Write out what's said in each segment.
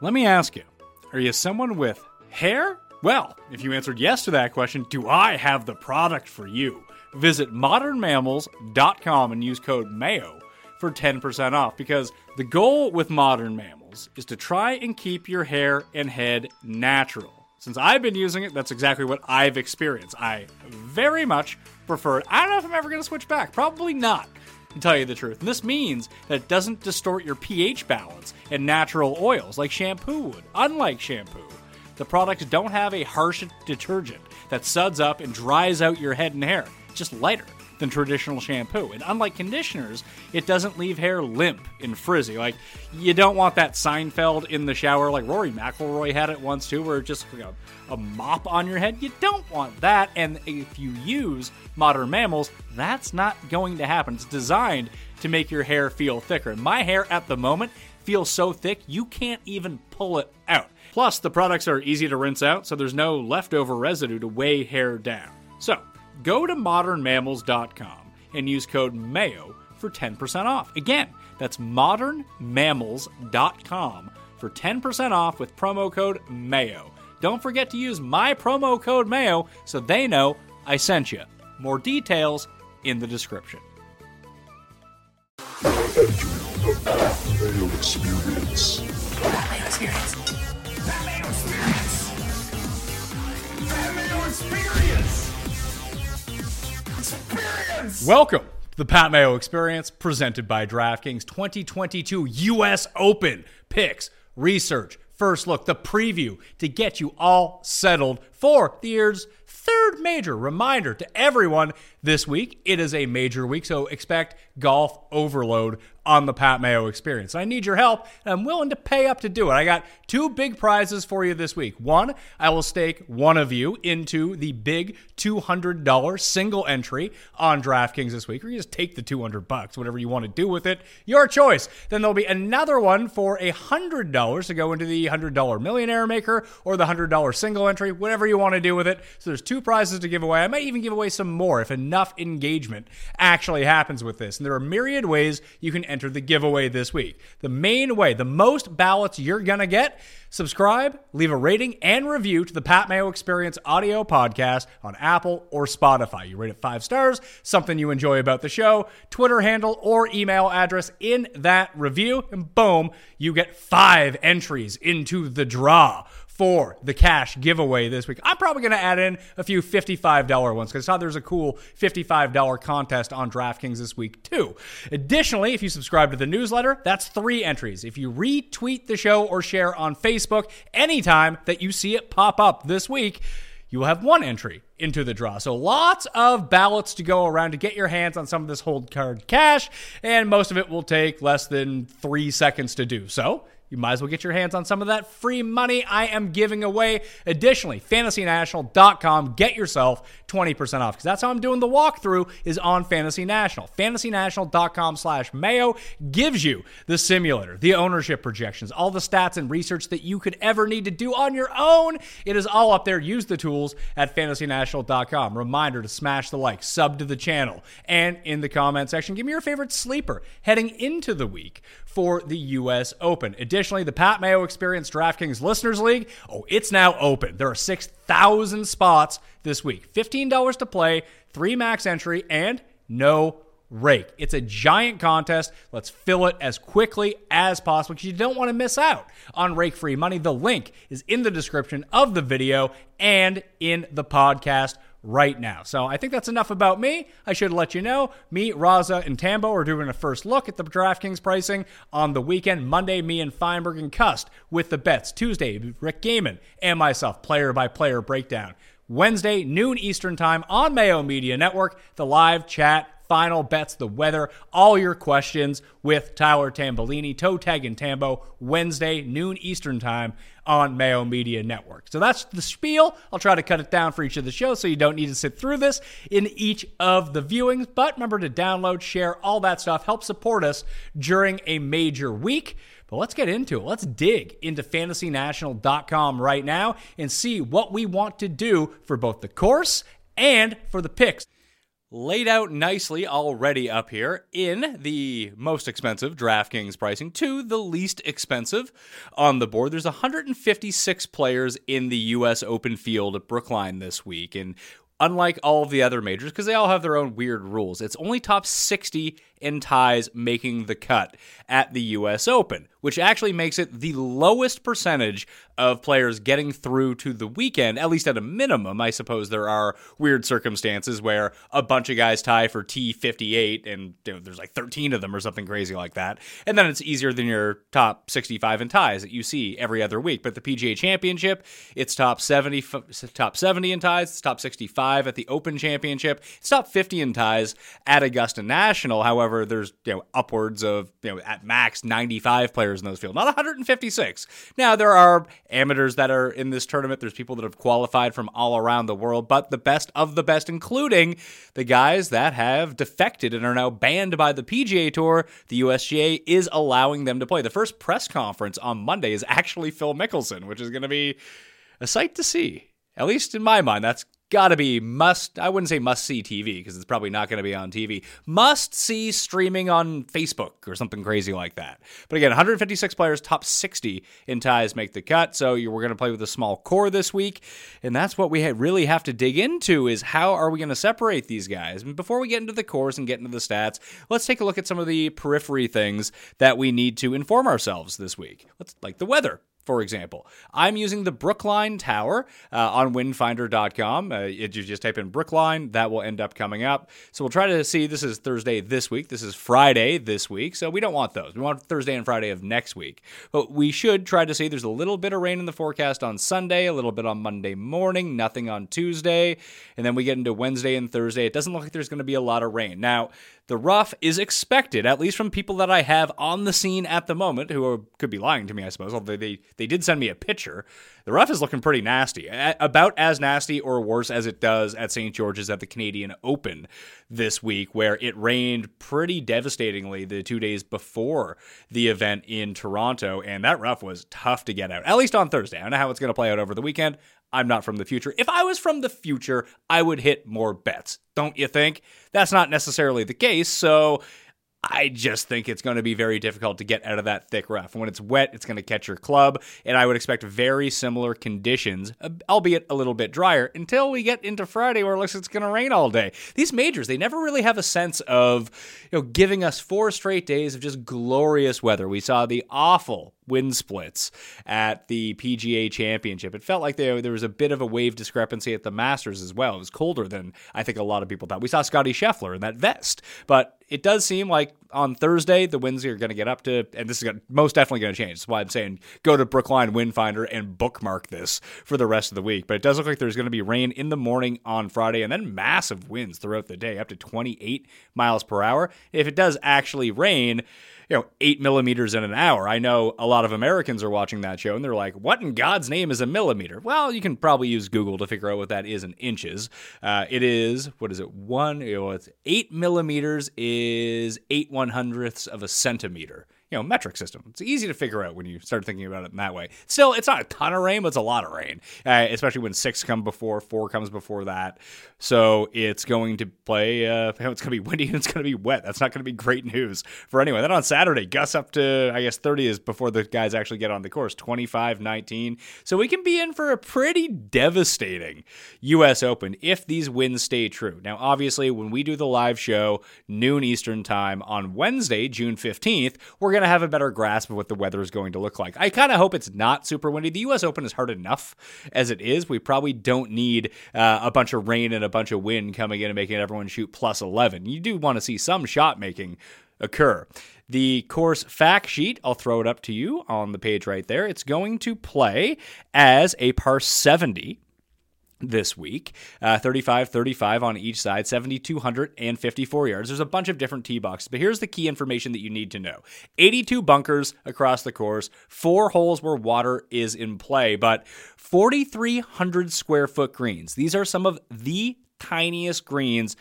Let me ask you are you someone with hair? Well, if you answered yes to that question, do I have the product for you? Visit modernmammals.com and use code MAYO for 10% off because the goal with modern mammals is to try and keep your hair and head natural. Since I've been using it, that's exactly what I've experienced. I very much prefer it. I don't know if I'm ever going to switch back. Probably not, to tell you the truth. And this means that it doesn't distort your pH balance and natural oils like shampoo would. Unlike shampoo, the products don't have a harsh detergent that suds up and dries out your head and hair. It's just lighter than traditional shampoo. And unlike conditioners, it doesn't leave hair limp and frizzy. Like, you don't want that Seinfeld in the shower, like Rory McIlroy had it once too, where it's just a, a mop on your head. You don't want that. And if you use modern mammals, that's not going to happen. It's designed to make your hair feel thicker. My hair at the moment feels so thick, you can't even pull it out. Plus, the products are easy to rinse out, so there's no leftover residue to weigh hair down. So, go to modernmammals.com and use code MAYO for 10% off. Again, that's modernmammals.com for 10% off with promo code MAYO. Don't forget to use my promo code MAYO so they know I sent you. More details in the description. Mayo experience. Batman experience. Batman experience. Batman experience. Experience. Welcome to the Pat Mayo Experience presented by DraftKings 2022 US Open picks, research, first look, the preview to get you all settled for the year's third major. Reminder to everyone this week, it is a major week, so expect golf overload on the Pat Mayo experience. I need your help, and I'm willing to pay up to do it. I got two big prizes for you this week. One, I will stake one of you into the big $200 single entry on DraftKings this week, or you just take the 200 bucks, whatever you want to do with it, your choice. Then there'll be another one for $100 to go into the $100 millionaire maker or the $100 single entry, whatever you want to do with it. So there's two prizes to give away. I might even give away some more if enough engagement actually happens with this. And there are myriad ways you can enter the giveaway this week. The main way, the most ballots you're going to get, subscribe, leave a rating and review to the Pat Mayo Experience audio podcast on Apple or Spotify. You rate it five stars, something you enjoy about the show, Twitter handle or email address in that review, and boom, you get five entries into the draw for the cash giveaway this week. I'm probably going to add in a few $55 ones because I saw there's a cool $55 contest on DraftKings this week too. Additionally, if you subscribe to the newsletter, that's three entries. If you retweet the show or share on Facebook anytime that you see it pop up this week, you will have one entry into the draw. So lots of ballots to go around to get your hands on some of this hold card cash, and most of it will take less than three seconds to do. So you might as well get your hands on some of that free money I am giving away. Additionally, fantasynational.com, get yourself 20% off because that's how I'm doing the walkthrough is on Fantasy National. Fantasynational.com slash Mayo gives you the simulator, the ownership projections, all the stats and research that you could ever need to do on your own. It is all up there. Use the tools at fantasynational.com. Reminder to smash the like, sub to the channel, and in the comment section, give me your favorite sleeper heading into the week for the U.S. Open. Additionally, the Pat Mayo Experience DraftKings Listeners League, oh, it's now open. There are 6,000 spots this week. $15 to play, three max entry, and no rake. It's a giant contest. Let's fill it as quickly as possible because you don't want to miss out on rake free money. The link is in the description of the video and in the podcast right now. So I think that's enough about me. I should let you know. Me, Raza, and Tambo are doing a first look at the DraftKings pricing on the weekend. Monday, me and Feinberg and Cust with the bets. Tuesday, Rick Gehman and myself, player by player breakdown. Wednesday, noon Eastern Time on Mayo Media Network, the live chat final bets, the weather, all your questions with Tyler Tambolini, Toe Tag and Tambo, Wednesday, noon Eastern Time on Mayo Media Network. So that's the spiel. I'll try to cut it down for each of the shows so you don't need to sit through this in each of the viewings. But remember to download, share, all that stuff. Help support us during a major week. But let's get into it. Let's dig into fantasynational.com right now and see what we want to do for both the course and for the picks. Laid out nicely already up here in the most expensive DraftKings pricing to the least expensive on the board. There's 156 players in the U.S. Open field at Brookline this week, and unlike all of the other majors, because they all have their own weird rules, it's only top 60 in ties making the cut at the U.S. Open, which actually makes it the lowest percentage of players getting through to the weekend, at least at a minimum. I suppose there are weird circumstances where a bunch of guys tie for T58 and you know, there's like 13 of them or something crazy like that. And then it's easier than your top 65 in ties that you see every other week. But the PGA Championship, it's top 70 top 70 in ties, it's top 65 at the Open Championship, it's top 50 in ties at Augusta National. However, However, there's you know upwards of you know at max 95 players in those fields, not 156. Now there are amateurs that are in this tournament. There's people that have qualified from all around the world, but the best of the best, including the guys that have defected and are now banned by the PGA Tour. The USGA is allowing them to play. The first press conference on Monday is actually Phil Mickelson, which is going to be a sight to see. At least in my mind, that's gotta be must i wouldn't say must see tv because it's probably not going to be on tv must see streaming on facebook or something crazy like that. But again 156 players top 60 in ties make the cut. So we're going to play with a small core this week. And that's what we really have to dig into is how are we going to separate these guys? And before we get into the cores and get into the stats let's take a look at some of the periphery things that we need to inform ourselves this week. Let's like the weather for example. I'm using the Brookline Tower uh, on windfinder.com. Uh, you just type in Brookline, that will end up coming up. So we'll try to see. This is Thursday this week. This is Friday this week. So we don't want those. We want Thursday and Friday of next week. But we should try to see there's a little bit of rain in the forecast on Sunday, a little bit on Monday morning, nothing on Tuesday. And then we get into Wednesday and Thursday. It doesn't look like there's going to be a lot of rain. Now, the rough is expected, at least from people that I have on the scene at the moment, who are, could be lying to me, I suppose. Although they, they did send me a picture. The rough is looking pretty nasty, about as nasty or worse as it does at St. George's at the Canadian Open this week, where it rained pretty devastatingly the two days before the event in Toronto, and that rough was tough to get out. At least on Thursday. I don't know how it's going to play out over the weekend. I'm not from the future. If I was from the future, I would hit more bets, don't you think? That's not necessarily the case, so I just think it's going to be very difficult to get out of that thick rough. When it's wet, it's going to catch your club, and I would expect very similar conditions, uh, albeit a little bit drier, until we get into Friday where it looks like it's going to rain all day. These majors, they never really have a sense of, you know, giving us four straight days of just glorious weather. We saw the awful wind splits at the PGA Championship. It felt like there, there was a bit of a wave discrepancy at the Masters as well. It was colder than I think a lot of people thought. We saw Scotty Scheffler in that vest, but it does seem like on Thursday the winds are going to get up to, and this is gonna, most definitely going to change. That's why I'm saying go to Brookline Wind Finder and bookmark this for the rest of the week. But it does look like there's going to be rain in the morning on Friday, and then massive winds throughout the day, up to 28 miles per hour. If it does actually rain you know, eight millimeters in an hour. I know a lot of Americans are watching that show and they're like, what in God's name is a millimeter? Well, you can probably use Google to figure out what that is in inches. Uh, it is, what is it? One, you know, it's eight millimeters is eight one hundredths of a centimeter you know metric system. It's easy to figure out when you start thinking about it in that way. Still, it's not a ton of rain, but it's a lot of rain, uh, especially when six come before, four comes before that. So it's going to play. Uh, it's going to be windy and it's going to be wet. That's not going to be great news for anyone. Then on Saturday, gusts up to I guess 30 is before the guys actually get on the course. 25, 19. So we can be in for a pretty devastating U.S. Open if these winds stay true. Now, obviously, when we do the live show noon Eastern time on Wednesday, June 15th, we're going to have a better grasp of what the weather is going to look like. I kind of hope it's not super windy. The U.S. Open is hard enough as it is. We probably don't need uh, a bunch of rain and a bunch of wind coming in and making everyone shoot plus 11. You do want to see some shot making occur. The course fact sheet, I'll throw it up to you on the page right there. It's going to play as a par 70 this week. Uh, 35 35 on each side, 7,254 yards. There's a bunch of different tee boxes, but here's the key information that you need to know 82 bunkers across the course, four holes where water is in play, but 4,300 square foot greens. These are some of the tiniest greens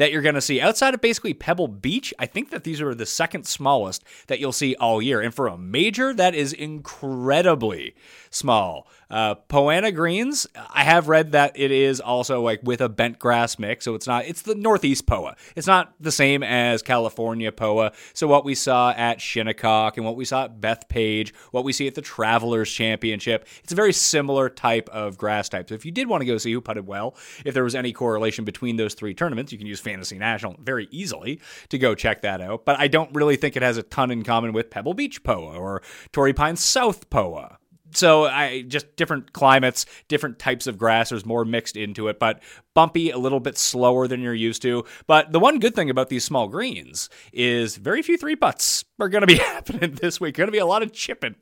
that you're going to see outside of basically Pebble Beach. I think that these are the second smallest that you'll see all year. And for a major, that is incredibly small. Uh, Poa annua greens, I have read that it is also like with a bent grass mix, so it's not. It's the Northeast Poa. It's not the same as California Poa. So what we saw at Shinnecock and what we saw at Bethpage, what we see at the Travelers Championship, it's a very similar type of grass type. So if you did want to go see who putted well, if there was any correlation between those three tournaments, you can use Fantasy National very easily to go check that out. But I don't really think it has a ton in common with Pebble Beach Poa or Torrey Pines South Poa so I just different climates, different types of grass. There's more mixed into it, but bumpy, a little bit slower than you're used to. But the one good thing about these small greens is very few three putts are going to be happening this week. Going to be a lot of chipping,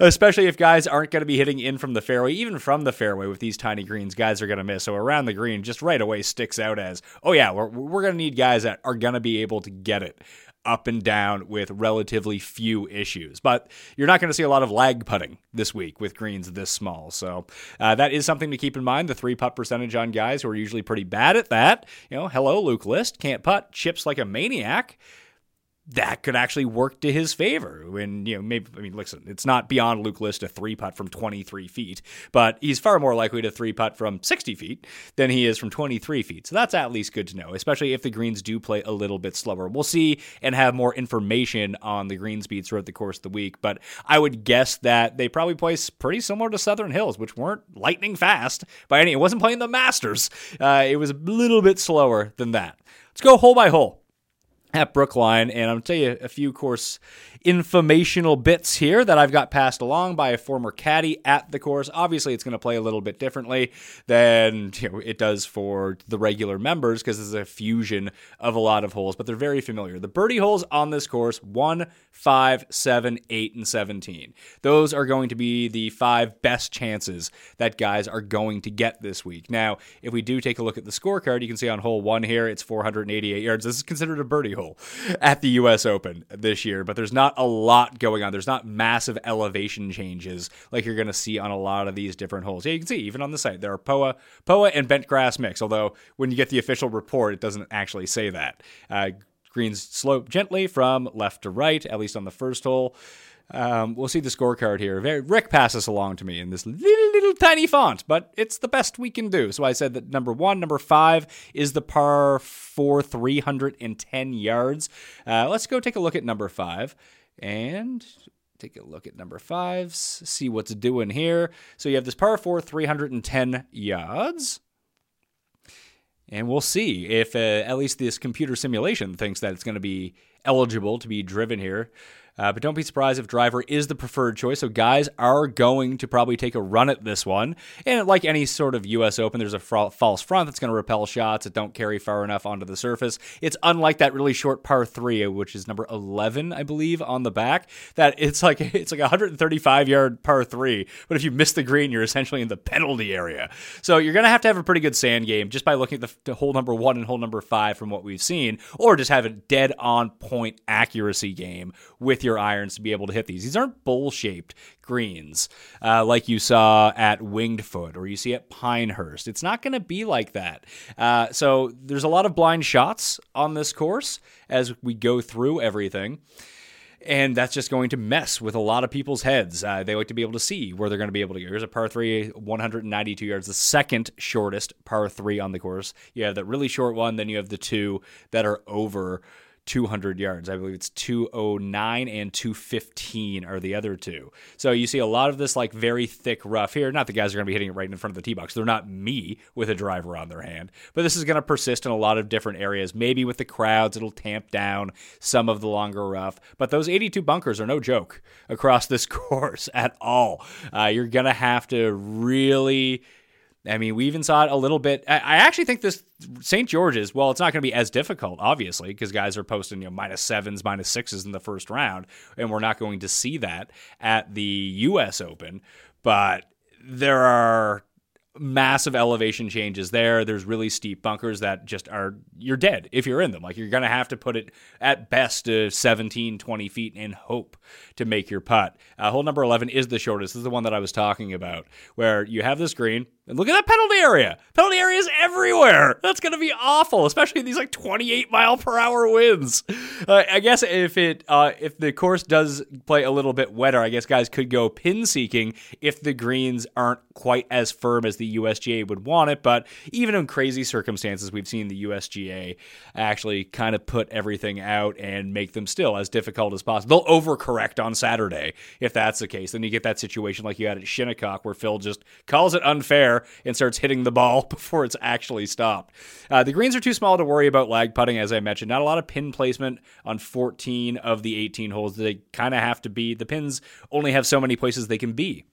especially if guys aren't going to be hitting in from the fairway, even from the fairway with these tiny greens. Guys are going to miss. So around the green, just right away sticks out as, oh yeah, we're we're going to need guys that are going to be able to get it up and down with relatively few issues. But you're not going to see a lot of lag putting this week with greens this small. So uh, that is something to keep in mind. The three putt percentage on guys who are usually pretty bad at that. You know, hello, Luke List, can't putt, chips like a maniac that could actually work to his favor. When you know, maybe I mean, listen, it's not beyond Luke List to three putt from 23 feet, but he's far more likely to three putt from 60 feet than he is from 23 feet. So that's at least good to know, especially if the greens do play a little bit slower. We'll see and have more information on the green speeds throughout the course of the week, but I would guess that they probably play pretty similar to Southern Hills, which weren't lightning fast by any. It wasn't playing the Masters. Uh, it was a little bit slower than that. Let's go hole by hole at Brookline, and I'll tell you a few course informational bits here that I've got passed along by a former caddy at the course. Obviously, it's going to play a little bit differently than you know, it does for the regular members because it's a fusion of a lot of holes, but they're very familiar. The birdie holes on this course 1, 5, 7, 8, and 17. Those are going to be the five best chances that guys are going to get this week. Now, if we do take a look at the scorecard, you can see on hole 1 here, it's 488 yards. This is considered a birdie hole at the U.S. Open this year, but there's not not a lot going on. There's not massive elevation changes like you're going to see on a lot of these different holes. Yeah, you can see even on the site there are POA, POA and bent grass mix. Although when you get the official report, it doesn't actually say that. Uh, greens slope gently from left to right, at least on the first hole. Um, we'll see the scorecard here. Rick passes along to me in this little, little tiny font, but it's the best we can do. So I said that number one, number five is the par four, 310 yards. Uh, let's go take a look at number five and take a look at number five, see what's doing here. So you have this par four, 310 yards. And we'll see if uh, at least this computer simulation thinks that it's going to be eligible to be driven here. Uh, but don't be surprised if driver is the preferred choice. So guys are going to probably take a run at this one. And like any sort of U.S. Open, there's a false front that's going to repel shots that don't carry far enough onto the surface. It's unlike that really short par three, which is number 11, I believe, on the back. That it's like it's like 135 yard par three, but if you miss the green, you're essentially in the penalty area. So you're going to have to have a pretty good sand game just by looking at the, the hole number one and hole number five from what we've seen, or just have a dead on point accuracy game with your your irons to be able to hit these. These aren't bowl shaped greens uh, like you saw at Winged Foot or you see at Pinehurst. It's not going to be like that. Uh, so there's a lot of blind shots on this course as we go through everything. And that's just going to mess with a lot of people's heads. Uh, they like to be able to see where they're going to be able to go. Here's a par three, 192 yards, the second shortest par three on the course. You have that really short one, then you have the two that are over 200 yards. I believe it's 209 and 215 are the other two. So you see a lot of this like very thick rough here. Not the guys are going to be hitting it right in front of the tee box. They're not me with a driver on their hand, but this is going to persist in a lot of different areas. Maybe with the crowds, it'll tamp down some of the longer rough. But those 82 bunkers are no joke across this course at all. Uh, you're going to have to really I mean, we even saw it a little bit. I, actually think this St. George's, well, it's not going to be as difficult, obviously, because guys are posting, you know, minus sevens, minus sixes in the first round, and we're not going to see that at the U.S. Open. But there are massive elevation changes there. There's really steep bunkers that just are, you're dead if you're in them. Like you're going to have to put it at best to 17, 20 feet and hope to make your putt. Uh, hole number 11 is the shortest. This is the one that I was talking about, where you have this green And look at that penalty area. Penalty area is everywhere. That's going to be awful, especially in these like 28 mile per hour winds. Uh, I guess if it uh, if the course does play a little bit wetter, I guess guys could go pin seeking if the greens aren't quite as firm as the USGA would want it. But even in crazy circumstances, we've seen the USGA actually kind of put everything out and make them still as difficult as possible. They'll overcorrect on Saturday if that's the case. Then you get that situation like you had at Shinnecock where Phil just calls it unfair and starts hitting the ball before it's actually stopped. Uh, the greens are too small to worry about lag putting, as I mentioned. Not a lot of pin placement on 14 of the 18 holes. They kind of have to be, the pins only have so many places they can be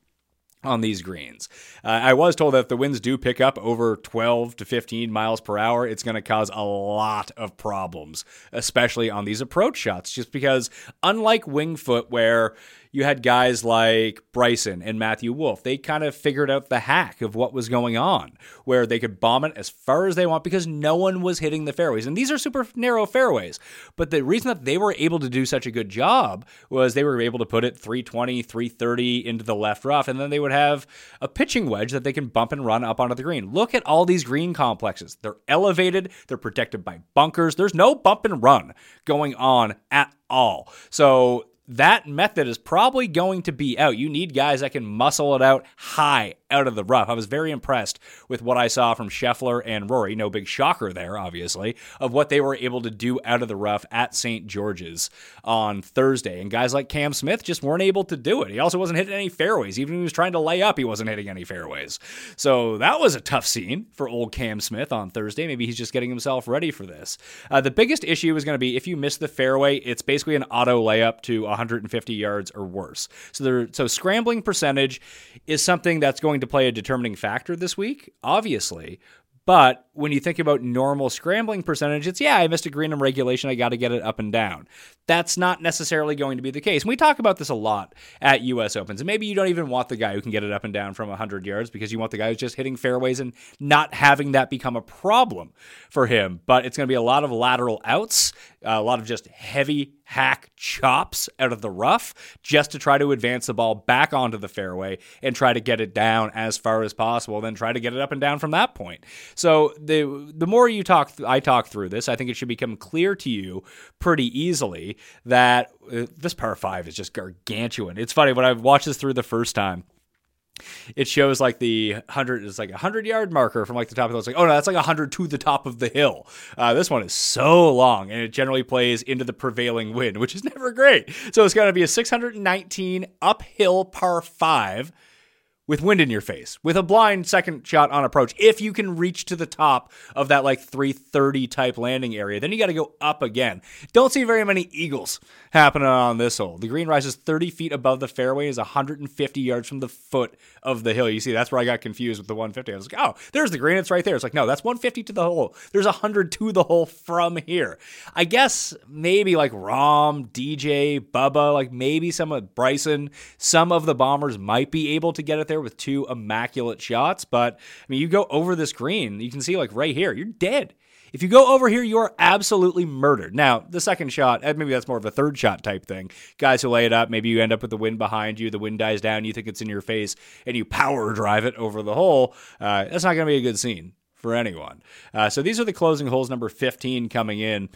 on these greens. Uh, I was told that if the winds do pick up over 12 to 15 miles per hour, it's going to cause a lot of problems, especially on these approach shots, just because unlike Winged Foot, where you had guys like Bryson and Matthew Wolff. They kind of figured out the hack of what was going on, where they could bomb it as far as they want because no one was hitting the fairways. And these are super narrow fairways. But the reason that they were able to do such a good job was they were able to put it 320, 330 into the left rough, and then they would have a pitching wedge that they can bump and run up onto the green. Look at all these green complexes. They're elevated, they're protected by bunkers. There's no bump and run going on at all. So that method is probably going to be out. You need guys that can muscle it out high out of the rough. I was very impressed with what I saw from Scheffler and Rory. No big shocker there, obviously, of what they were able to do out of the rough at St. George's on Thursday. And guys like Cam Smith just weren't able to do it. He also wasn't hitting any fairways. Even when he was trying to lay up, he wasn't hitting any fairways. So that was a tough scene for old Cam Smith on Thursday. Maybe he's just getting himself ready for this. Uh, the biggest issue is going to be if you miss the fairway, it's basically an auto layup to 150 yards or worse. So there, so scrambling percentage is something that's going to play a determining factor this week, obviously. But when you think about normal scrambling percentage, it's yeah, I missed a green in regulation, I got to get it up and down. That's not necessarily going to be the case. And we talk about this a lot at US Opens. And maybe you don't even want the guy who can get it up and down from 100 yards because you want the guy who's just hitting fairways and not having that become a problem for him. But it's going to be a lot of lateral outs, a lot of just heavy hack chops out of the rough just to try to advance the ball back onto the fairway and try to get it down as far as possible, then try to get it up and down from that point. So the the more you talk, I talk through this, I think it should become clear to you pretty easily that uh, this par five is just gargantuan. It's funny when I watched this through the first time it shows like the hundred is like a hundred yard marker from like the top of the hill. It's like, oh no, that's like a hundred to the top of the hill. Uh, this one is so long, and it generally plays into the prevailing wind, which is never great. So it's going to be a 619 uphill par five with wind in your face, with a blind second shot on approach. If you can reach to the top of that like 330 type landing area, then you got to go up again. Don't see very many eagles happening on this hole. The green rises 30 feet above the fairway, is 150 yards from the foot of the hill. You see, that's where I got confused with the 150. I was like, oh, there's the green. It's right there. It's like, no, that's 150 to the hole. There's 100 to the hole from here. I guess maybe like Rahm, DJ, Bubba, like maybe some of Bryson, some of the bombers might be able to get it there with two immaculate shots. But I mean, you go over this green, you can see like right here, you're dead. If you go over here, you are absolutely murdered. Now, the second shot, eh, maybe that's more of a third shot type thing. Guys who lay it up, maybe you end up with the wind behind you, the wind dies down, you think it's in your face, and you power drive it over the hole. Uh, that's not going to be a good scene for anyone. Uh, so these are the closing holes, number 15 coming in.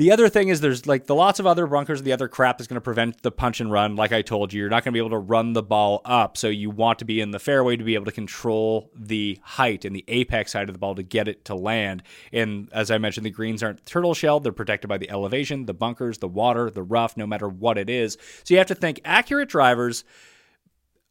The other thing is there's like the lots of other bunkers, the other crap is going to prevent the punch and run. Like I told you, you're not going to be able to run the ball up. So you want to be in the fairway to be able to control the height and the apex side of the ball to get it to land. And as I mentioned, the greens aren't turtle shelled. They're protected by the elevation, the bunkers, the water, the rough, no matter what it is. So you have to think accurate drivers,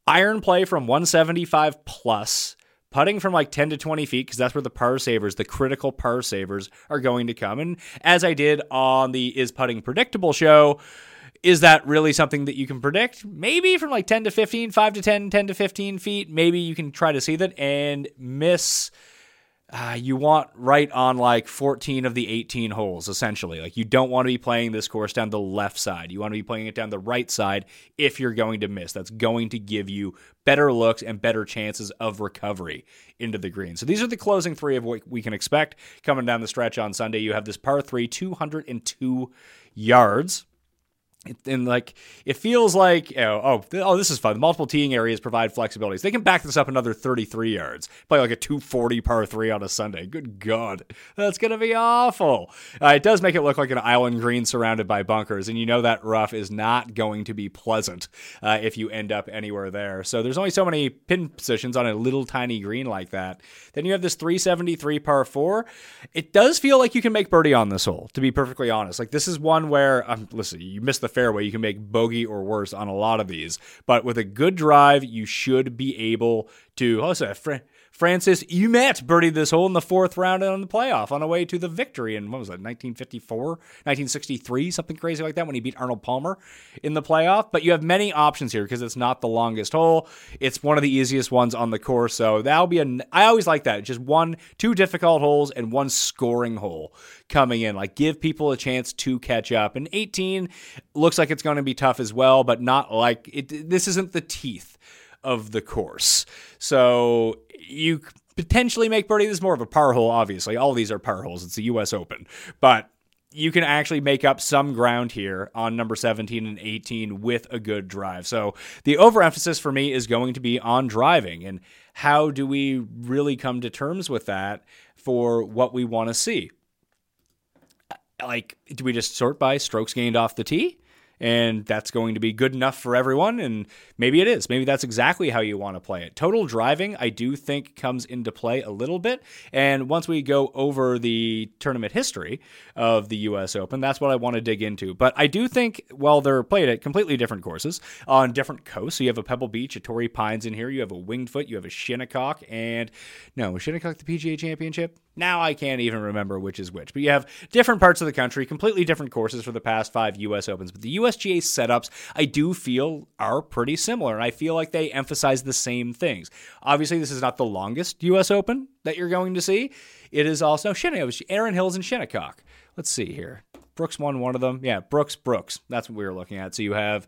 iron play from 175 plus putting from like 10 to 20 feet because that's where the par savers the critical par savers are going to come. And as i did on the is putting predictable show is that really something that you can predict? Maybe from like 10 to 15 5 to 10 10 to 15 feet. Maybe you can try to see that and miss uh, you want right on like 14 of the 18 holes, essentially. Like, you don't want to be playing this course down the left side. You want to be playing it down the right side if you're going to miss. That's going to give you better looks and better chances of recovery into the green. So, these are the closing three of what we can expect coming down the stretch on Sunday. You have this par three, 202 yards. And like it feels like you know, oh oh this is fun. The multiple teeing areas provide flexibilities. They can back this up another 33 yards. Play like a 240 par three on a Sunday. Good God, that's gonna be awful. Uh, it does make it look like an island green surrounded by bunkers, and you know that rough is not going to be pleasant uh, if you end up anywhere there. So there's only so many pin positions on a little tiny green like that. Then you have this 373 par four. It does feel like you can make birdie on this hole. To be perfectly honest, like this is one where um, listen, you missed the fairway, you can make bogey or worse on a lot of these. But with a good drive, you should be able to. Oh, sorry, Fra- Francis Ouimet birdied this hole in the fourth round in the playoff on the way to the victory in what was that, 1954, 1963, something crazy like that when he beat Arnold Palmer in the playoff. But you have many options here because it's not the longest hole. It's one of the easiest ones on the course. So that'll be a. I always like that. Just one, two difficult holes and one scoring hole coming in. Like give people a chance to catch up. And 18 looks like it's going to be tough as well, but not like it. This isn't the teeth of the course. So you potentially make birdie. This is more of a par hole, obviously. All these are par holes. It's the U.S. Open, but you can actually make up some ground here on number 17 and 18 with a good drive. So the overemphasis for me is going to be on driving and how do we really come to terms with that for what we want to see? Like, do we just sort by strokes gained off the tee? And that's going to be good enough for everyone. And maybe it is. Maybe that's exactly how you want to play it. Total driving, I do think, comes into play a little bit. And once we go over the tournament history of the U.S. Open, that's what I want to dig into. But I do think, while they're played at completely different courses on different coasts, so you have a Pebble Beach, a Torrey Pines in here, you have a Winged Foot, you have a Shinnecock, and no, Shinnecock the PGA Championship? Now I can't even remember which is which. But you have different parts of the country, completely different courses for the past five U.S. Opens. But the USGA setups, I do feel, are pretty similar. And I feel like they emphasize the same things. Obviously, this is not the longest U.S. Open that you're going to see. It is also Shinnecock, Erin Hills and Shinnecock. Let's see here. Brooks won one of them. Yeah, Brooks, Brooks. That's what we were looking at. So you have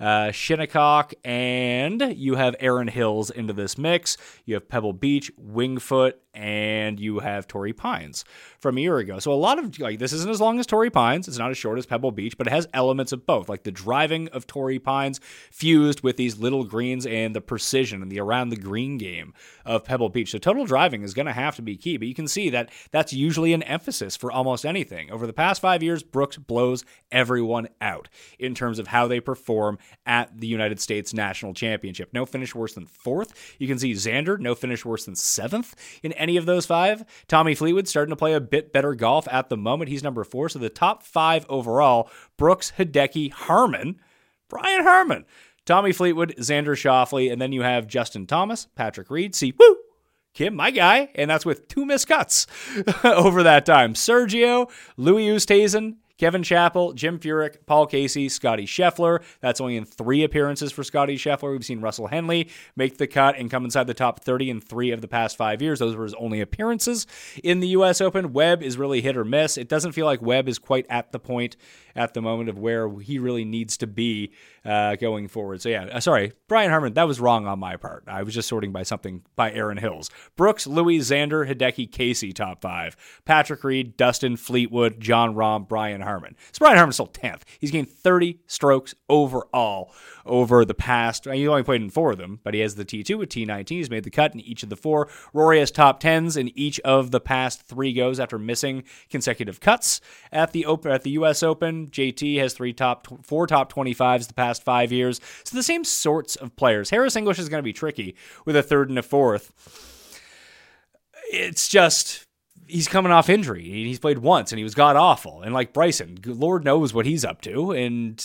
uh, Shinnecock, and you have Erin Hills into this mix. You have Pebble Beach, Winged Foot, and you have Torrey Pines from a year ago. So a lot of like this isn't as long as Torrey Pines. It's not as short as Pebble Beach, but it has elements of both, like the driving of Torrey Pines fused with these little greens and the precision and the around the green game of Pebble Beach. So total driving is going to have to be key, but you can see that that's usually an emphasis for almost anything. Over the past 5 years, Brooks blows everyone out in terms of how they perform at the United States National Championship. No finish worse than 4th. You can see Xander no finish worse than 7th in any of those 5. Tommy Fleetwood starting to play a bit better golf at the moment. He's number 4, so the top 5 overall, Brooks, Hideki, Harman, Brian Harman. Tommy Fleetwood, Xander Schauffele, and then you have Justin Thomas, Patrick Reed, Si, woo, Kim, my guy, and that's with two missed cuts over that time. Sergio, Louis Oosthuizen, Kevin Chappell, Jim Furyk, Paul Casey, Scotty Scheffler. That's only in three appearances for Scotty Scheffler. We've seen Russell Henley make the cut and come inside the top 30 in three of the past five years. Those were his only appearances in the U.S. Open. Webb is really hit or miss. It doesn't feel like Webb is quite at the point at the moment of where he really needs to be uh, going forward. So yeah, uh, sorry, Brian Harman, that was wrong on my part. I was just sorting by something by Erin Hills. Brooks, Louis, Xander, Hideki, Casey, top five. Patrick Reed, Dustin, Fleetwood, Jon Rahm, Brian Harman. So Brian Harman's still 10th. He's gained 30 strokes overall over the past. He only played in four of them, but he has the T2 with T19. He's made the cut in each of the four. Rory has top tens in each of the past three goes after missing consecutive cuts at the Open at the U.S. Open. JT has three top four top 25s the past five years. So the same sorts of players. Harris English is going to be tricky with a third and a fourth. It's just he's coming off injury. He's played once and he was god awful. And like Bryson, Lord knows what he's up to. And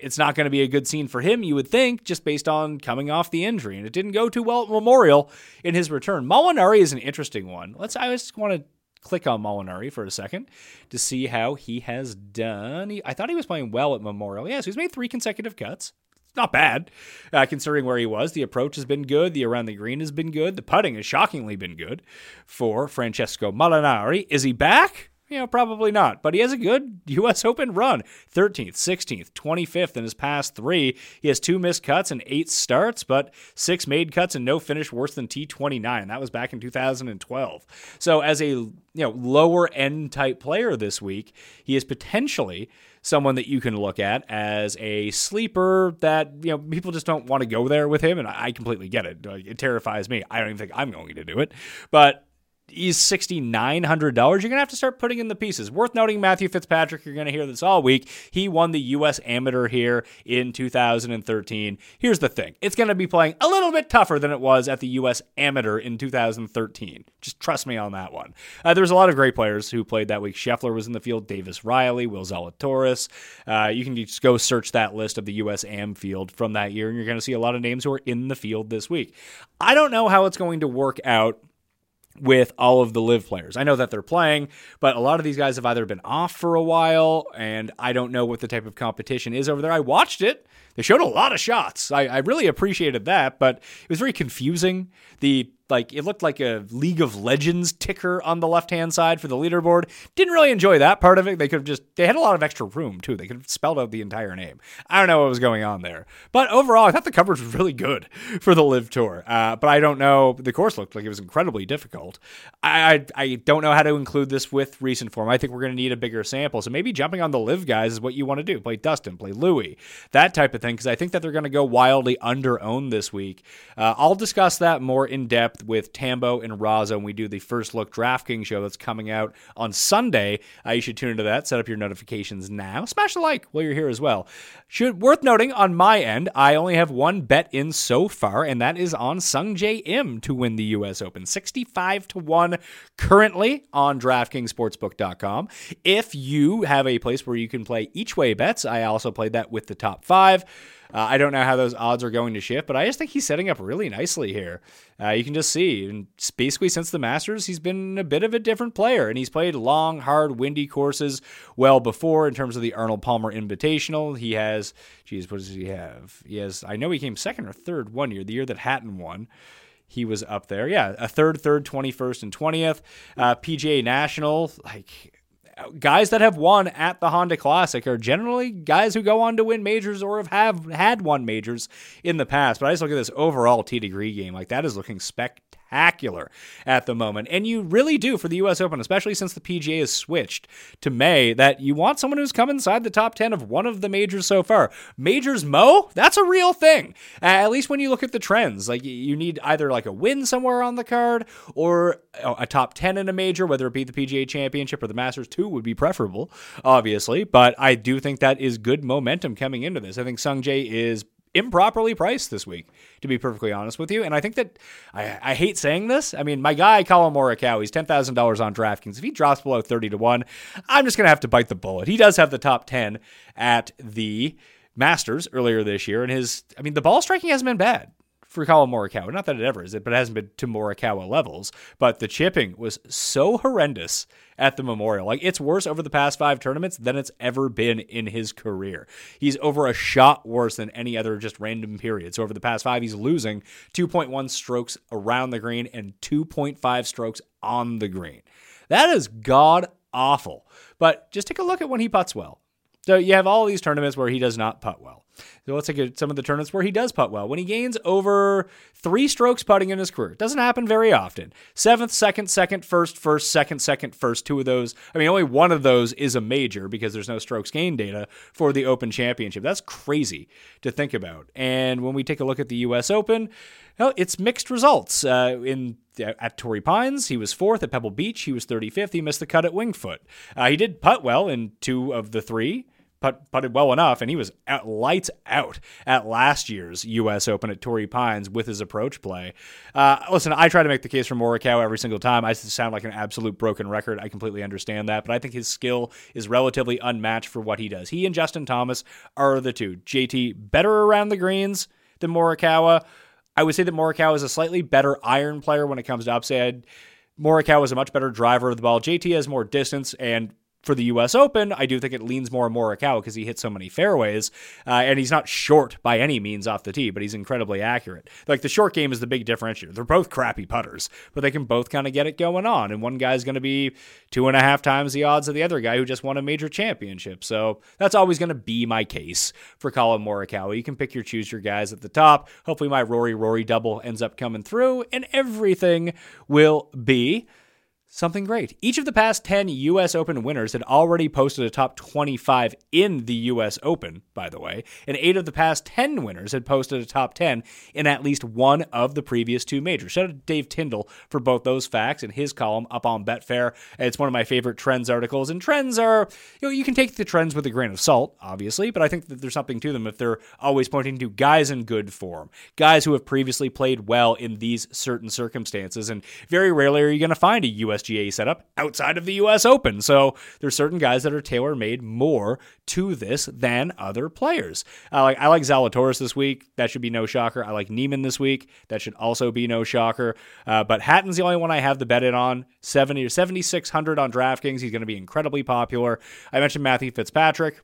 it's not going to be a good scene for him, you would think, just based on coming off the injury. And it didn't go too well at Memorial in his return. Molinari is an interesting one. Let's. I just want to click on Molinari for a second to see how he has done. He, I thought he was playing well at Memorial. Yes, he's made three consecutive cuts. Not bad, uh, considering where he was. The approach has been good. The around the green has been good. The putting has shockingly been good for Francesco Molinari. Is he back? You know, probably not, but he has a good U.S. Open run 13th, 16th, 25th in his past three. He has two missed cuts and eight starts, but six made cuts and no finish worse than T29. That was back in 2012. So, as a you know lower end type player this week, he is potentially someone that you can look at as a sleeper that you know people just don't want to go there with him, and I completely get it. It terrifies me. I don't even think I'm going to do it, but he's $6,900. You're going to have to start putting in the pieces. Worth noting, Matthew Fitzpatrick, you're going to hear this all week. He won the U.S. Amateur here in 2013. Here's the thing it's going to be playing a little bit tougher than it was at the U.S. Amateur in 2013. Just trust me on that one. Uh, there's a lot of great players who played that week. Scheffler was in the field, Davis Riley, Will Zalatoris. Uh, you can just go search that list of the U.S. Am field from that year, and you're going to see a lot of names who are in the field this week. I don't know how it's going to work out with all of the live players. I know that they're playing, but a lot of these guys have either been off for a while, and I don't know what the type of competition is over there. I watched it. They showed a lot of shots. I, I really appreciated that, but it was very confusing. The like it looked like a League of Legends ticker on the left hand side for the leaderboard. Didn't really enjoy that part of it. They could have just they had a lot of extra room too. They could have spelled out the entire name. I don't know what was going on there, but overall, I thought the coverage was really good for the LIV Tour. Uh, but I don't know. The course looked like it was incredibly difficult. I, I I don't know how to include this with recent form. I think we're going to need a bigger sample. So maybe jumping on the Live guys is what you want to do. Play Dustin, play Louis, that type of thing. Because I think that they're going to go wildly under owned this week. Uh, I'll discuss that more in depth with Tambo and Raza when we do the first look DraftKings show that's coming out on Sunday. Uh, you should tune into that. Set up your notifications now. Smash the like while you're here as well. Should worth noting on my end, I only have one bet in so far, and that is on Sungjae Im to win the U.S. Open, 65 to one currently on DraftKingsSportsbook.com. If you have a place where you can play each way bets, I also played that with the top five. Uh, I don't know how those odds are going to shift, but I just think he's setting up really nicely here. Uh, you can just see, and basically since the Masters, he's been a bit of a different player, and he's played long, hard, windy courses well before. In terms of the Arnold Palmer Invitational, he has, geez, what does he have? He has, I know he came second or third one year, the year that Hatton won he was up there. Yeah, a third, third, 21st, and 20th. Uh, PGA National, like guys that have won at the Honda Classic are generally guys who go on to win majors or have, have had won majors in the past. But I just look at this overall tee-to-green game. Like that is looking spectacular at the moment. And you really do for the US Open, especially since the PGA has switched to May, that you want someone who's come inside the top 10 of one of the majors so far. Majors Mo, that's a real thing. at least when you look at the trends. Like you need either like a win somewhere on the card or uh, a top 10 in a major, whether it be the PGA Championship or the Masters 2 would be preferable, obviously. But I do think that is good momentum coming into this. I think Sung Jae is improperly priced this week, to be perfectly honest with you. And I think that I, I hate saying this. I mean, my guy Collin Morikawa, he's ten thousand dollars on DraftKings. If he drops below thirty to one, I'm just gonna have to bite the bullet. He does have the top ten at the Masters earlier this year, and his I mean, the ball striking hasn't been bad for Collin Morikawa. Not that it ever is, but it hasn't been to Morikawa levels. But the chipping was so horrendous at the Memorial. Like it's worse over the past five tournaments than it's ever been in his career. He's over a shot worse than any other just random period. So over the past five, he's losing 2.1 strokes around the green and 2.5 strokes on the green. That is god awful. But just take a look at when he puts well. So you have all these tournaments where he does not putt well. So let's take a, some of the tournaments where he does putt well. When he gains over three strokes putting in his career, it doesn't happen very often. Seventh, second, second, first, first, second, second, first. Two of those. I mean, only one of those is a major because there's no strokes gain data for the Open Championship. That's crazy to think about. And when we take a look at the U.S. Open, well, it's mixed results. Uh, in at Torrey Pines, he was fourth. At Pebble Beach, he was 35th. He missed the cut at Winged Foot. Uh, he did putt well in two of the three put, putted well enough, and he was at lights out at last year's U.S. Open at Torrey Pines with his approach play. Uh, listen, I try to make the case for Morikawa every single time. I sound like an absolute broken record. I completely understand that, but I think his skill is relatively unmatched for what he does. He and Justin Thomas are the two. JT better around the greens than Morikawa. I would say that Morikawa is a slightly better iron player when it comes to upside. Morikawa is a much better driver of the ball. JT has more distance and for the U.S. Open, I do think it leans more Morikawa because he hits so many fairways, uh, and he's not short by any means off the tee, but he's incredibly accurate. Like the short game is the big differentiator. They're both crappy putters, but they can both kind of get it going on. And one guy's going to be two and a half times the odds of the other guy who just won a major championship. So that's always going to be my case for Collin Morikawa. You can pick your choose your guys at the top. Hopefully, my Rory Rory double ends up coming through, and everything will be something great. Each of the past 10 US Open winners had already posted a top 25 in the US Open, by the way, and 8 of the past 10 winners had posted a top 10 in at least one of the previous two majors. Shout out to Dave Tindall for both those facts and his column up on Betfair. It's one of my favorite trends articles, and trends are, you know, you can take the trends with a grain of salt, obviously, but I think that there's something to them if they're always pointing to guys in good form, guys who have previously played well in these certain circumstances, and very rarely are you going to find a US USGA setup outside of the US Open. So there's certain guys that are tailor made more to this than other players. I like I like Zalatoris this week. That should be no shocker. I like Niemann this week. That should also be no shocker. Uh, but Hatton's the only one I have the bet in on. 70 or 7600 on DraftKings. He's going to be incredibly popular. I mentioned Matthew Fitzpatrick.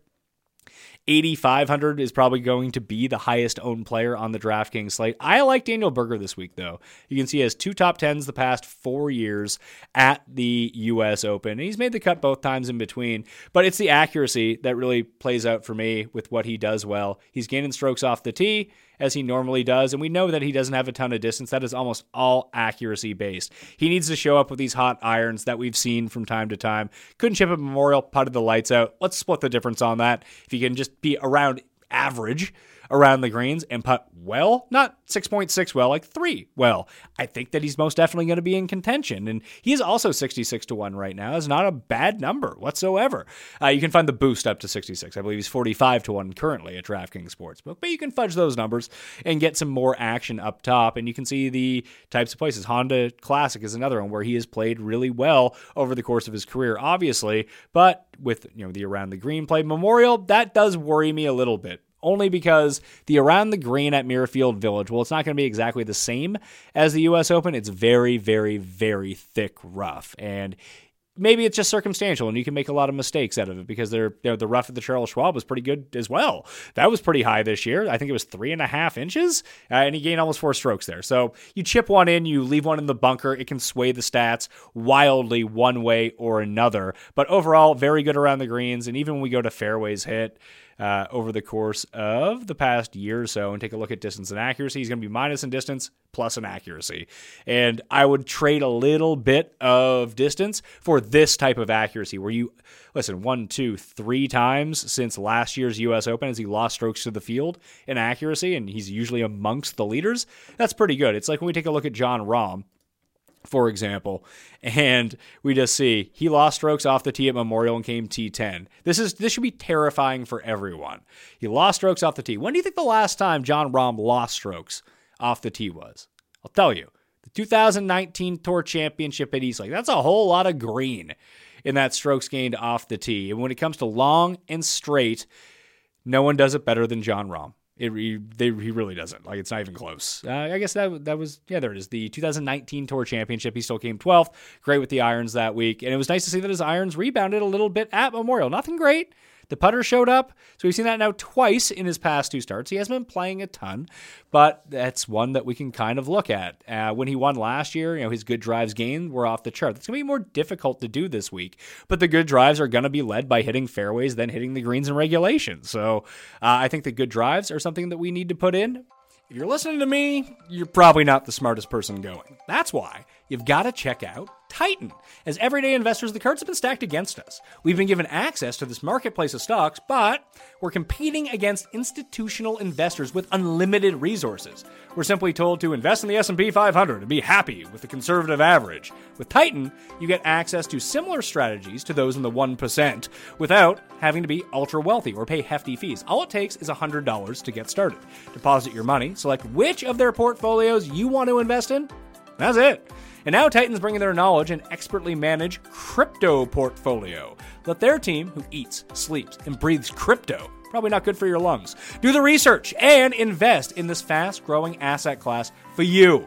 8,500 is probably going to be the highest owned player on the DraftKings slate. I like Daniel Berger this week, though. You can see he has two top tens the past four years at the U.S. Open. And He's made the cut both times in between, but it's the accuracy that really plays out for me with what he does well. He's gaining strokes off the tee as he normally does. And we know that he doesn't have a ton of distance. That is almost all accuracy based. He needs to show up with these hot irons that we've seen from time to time. Couldn't chip at Memorial, putted the lights out. Let's split the difference on that. If you can just be around average, around the greens and putt well, not 6.6 well, like 3 well. I think that he's most definitely going to be in contention. And he is also 66 to 1 right now. It's not a bad number whatsoever. Uh, you can find the boost up to 66. I believe he's 45 to 1 currently at DraftKings Sportsbook. But you can fudge those numbers and get some more action up top. And you can see the types of places. Honda Classic is another one where he has played really well over the course of his career, obviously. But with you know the around the green play Memorial, that does worry me a little bit only because the around the green at Muirfield Village, well, it's not going to be exactly the same as the U.S. Open. It's very, very, very thick rough. And maybe it's just circumstantial and you can make a lot of mistakes out of it because they're, they're, the rough at the Charles Schwab was pretty good as well. That was pretty high this year. I think it was three and a half inches, uh, and he gained almost four strokes there. So you chip one in, you leave one in the bunker. It can sway the stats wildly one way or another. But overall, very good around the greens. And even when we go to fairways hit, uh, over the course of the past year or so and take a look at distance and accuracy. He's going to be minus in distance, plus in accuracy. And I would trade a little bit of distance for this type of accuracy where you listen one, two, three times since last year's U.S. Open as he lost strokes to the field in accuracy, and he's usually amongst the leaders. That's pretty good. It's like when we take a look at Jon Rahm for example, and we just see he lost strokes off the tee at Memorial and came T10. This is this should be terrifying for everyone. He lost strokes off the tee. When do you think the last time Jon Rahm lost strokes off the tee was? I'll tell you. The 2019 Tour Championship at East Lake. That's a whole lot of green in that strokes gained off the tee. And when it comes to long and straight, no one does it better than Jon Rahm. It he, they, he really doesn't. Like it's not even close. Uh, I guess that that was yeah. There it is. The 2019 Tour Championship. He still came 12th. Great with the irons that week, and it was nice to see that his irons rebounded a little bit at Memorial. Nothing great, the putter showed up. So we've seen that now twice in his past two starts. He hasn't been playing a ton, but that's one that we can kind of look at. Uh, when he won last year, you know, his good drives gained were off the chart. It's going to be more difficult to do this week, but the good drives are going to be led by hitting fairways than hitting the greens in regulation. So uh, I think the good drives are something that we need to put in. If you're listening to me, you're probably not the smartest person going. That's why you've got to check out Titan. As everyday investors, the cards have been stacked against us. We've been given access to this marketplace of stocks, but we're competing against institutional investors with unlimited resources. We're simply told to invest in the S&P 500 and be happy with the conservative average. With Titan, you get access to similar strategies to those in the 1% without having to be ultra wealthy or pay hefty fees. All it takes is $100 to get started. Deposit your money, select which of their portfolios you want to invest in. That's it. And now Titan's bringing their knowledge and expertly managed crypto portfolio. Let their team, who eats, sleeps, and breathes crypto, probably not good for your lungs, do the research and invest in this fast growing asset class for you.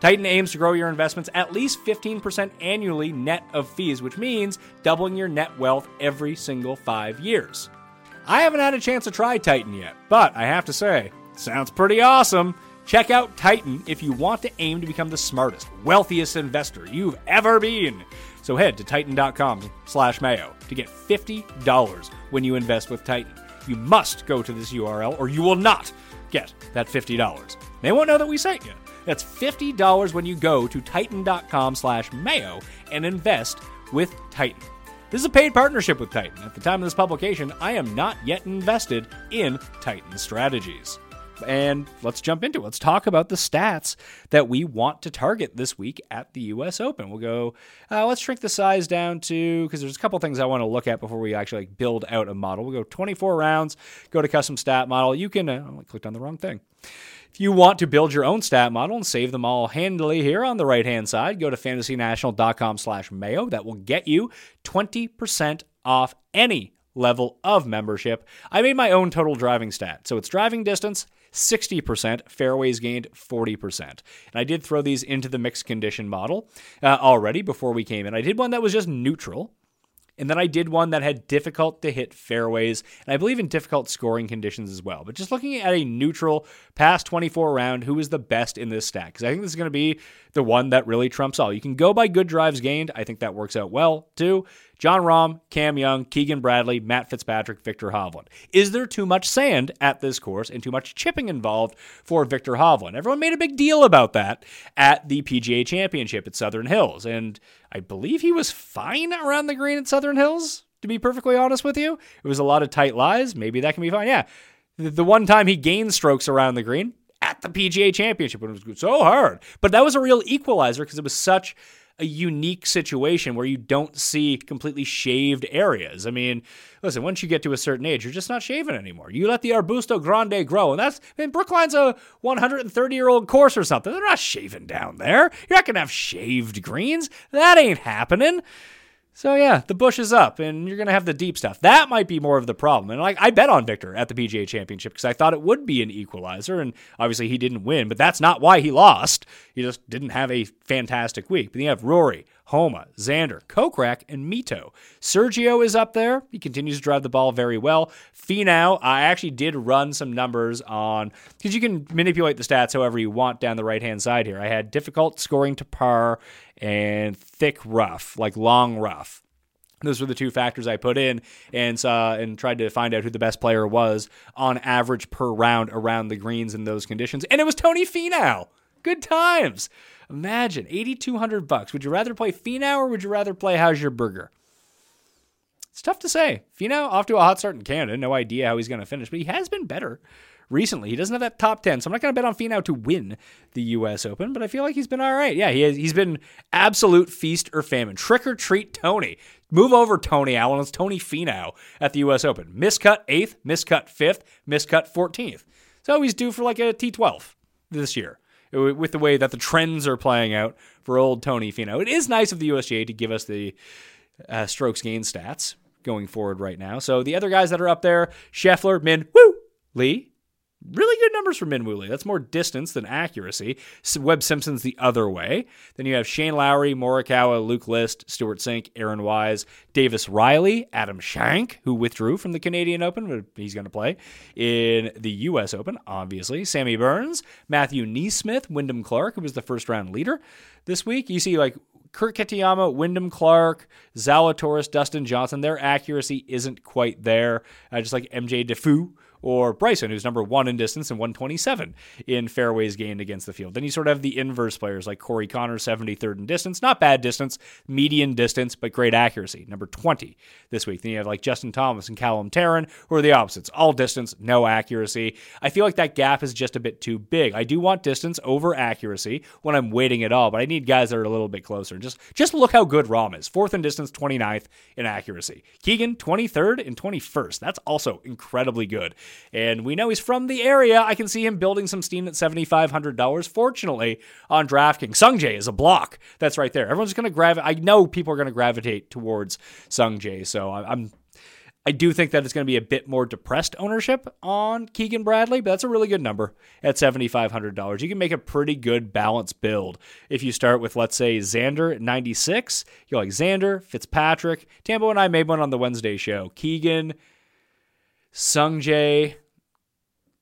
Titan aims to grow your investments at least 15% annually net of fees, which means doubling your net wealth every single five years. I haven't had a chance to try Titan yet, but I have to say, sounds pretty awesome. Check out Titan if you want to aim to become the smartest, wealthiest investor you've ever been. So head to titan.com slash mayo to get $50 when you invest with Titan. You must go to this URL or you will not get that $50. They won't know that we sent you. That's $50 when you go to titan.com slash mayo and invest with Titan. This is a paid partnership with Titan. At the time of this publication, I am not yet invested in Titan strategies. And let's jump into it. Let's talk about the stats that we want to target this week at the US Open. We'll go, uh, let's shrink the size down to, because there's a couple things I want to look at before we actually like, build out a model. We'll go 24 rounds, go to custom stat model. You can, uh, I clicked on the wrong thing. If you want to build your own stat model and save them all handily here on the right hand side, go to fantasynational.com slash mayo. That will get you 20% off any level of membership. I made my own total driving stat. So it's driving distance, 60%, fairways gained 40%. And I did throw these into the mixed condition model uh, already before we came in. I did one that was just neutral. And then I did one that had difficult to hit fairways, and I believe in difficult scoring conditions as well. But just looking at a neutral past 24 round, who is the best in this stack? Because I think this is going to be the one that really trumps all. You can go by good drives gained. I think that works out well too. Jon Rahm, Cam Young, Keegan Bradley, Matt Fitzpatrick, Viktor Hovland. Is there too much sand at this course and too much chipping involved for Viktor Hovland? Everyone made a big deal about that at the PGA Championship at Southern Hills, and I believe he was fine around the green at Southern Hills. To be perfectly honest with you, it was a lot of tight lies. Maybe that can be fine. Yeah, the one time he gained strokes around the green at the PGA Championship when it was so hard, but that was a real equalizer because it was such a unique situation where you don't see completely shaved areas. I mean, listen, once you get to a certain age, you're just not shaving anymore. You let the arbusto grande grow, and that's I mean, Brookline's a 130 year old course or something. They're not shaving down there. You're not gonna have shaved greens. That ain't happening. So yeah, the bush is up, and you're gonna have the deep stuff. That might be more of the problem. And like I bet on Victor at the PGA Championship because I thought it would be an equalizer, and obviously he didn't win. But that's not why he lost. He just didn't have a fantastic week. But then you have Rory, Homa, Xander, Kokrak, and Mito. Sergio is up there. He continues to drive the ball very well. Finau, I actually did run some numbers on because you can manipulate the stats however you want down the right hand side here. I had difficult scoring to par and thick rough, like long rough. Those were the two factors I put in and and tried to find out who the best player was on average per round around the greens in those conditions. And it was Tony Finau. Good times. Imagine 8200 bucks. Would you rather play Finau or would you rather play How's Your Burger? It's tough to say. Finau off to a hot start in Canada. No idea how he's going to finish, but he has been better recently. He doesn't have that top 10, so I'm not going to bet on Finau to win the U.S. Open, but I feel like he's been all right. Yeah, he has, he's been absolute feast or famine. Trick or treat Tony. Move over, Tony Allen. It's Tony Finau at the U.S. Open. Miscut 8th, miscut 5th, miscut 14th. So he's due for like a T12 this year with the way that the trends are playing out for old Tony Finau. It is nice of the USGA to give us the uh, strokes gain stats going forward right now. So the other guys that are up there, Scheffler, Min, Woo, Lee, Really good numbers for Min Woo Lee. That's more distance than accuracy. Webb Simpson's the other way. Then you have Shane Lowry, Morikawa, Luke List, Stewart Cink, Aaron Wise, Davis Riley, Adam Schenk, who withdrew from the Canadian Open, but he's going to play in the U.S. Open, obviously. Sammy Burns, Matthew NeSmith, Wyndham Clark, who was the first round leader this week. You see, like, Kurt Kitayama, Wyndham Clark, Zalatoris, Dustin Johnson, their accuracy isn't quite there. Uh, just like MJ Daffue or Bryson, who's number one in distance and 127 in fairways gained against the field. Then you sort of have the inverse players like Corey Connor, 73rd in distance, not bad distance, median distance, but great accuracy, number 20 this week. Then you have like Justin Thomas and Callum Tarren, who are the opposites, all distance, no accuracy. I feel like that gap is just a bit too big. I do want distance over accuracy when I'm weighting it all, but I need guys that are a little bit closer. Just just look how good Rahm is. Fourth in distance, 29th in accuracy. Keegan, 23rd and 21st. That's also incredibly good. And we know he's from the area. I can see him building some steam at $7,500. Fortunately, on DraftKings, Sungjae is a block. That's right there. Everyone's going to gravitate. I know people are going to gravitate towards Sungjae. So I'm I do think that it's going to be a bit more depressed ownership on Keegan Bradley, but that's a really good number at $7,500. You can make a pretty good balanced build if you start with, let's say, Xander at 96. You like Xander, Fitzpatrick. Tambo and I made one on the Wednesday show. Keegan, Sungjae.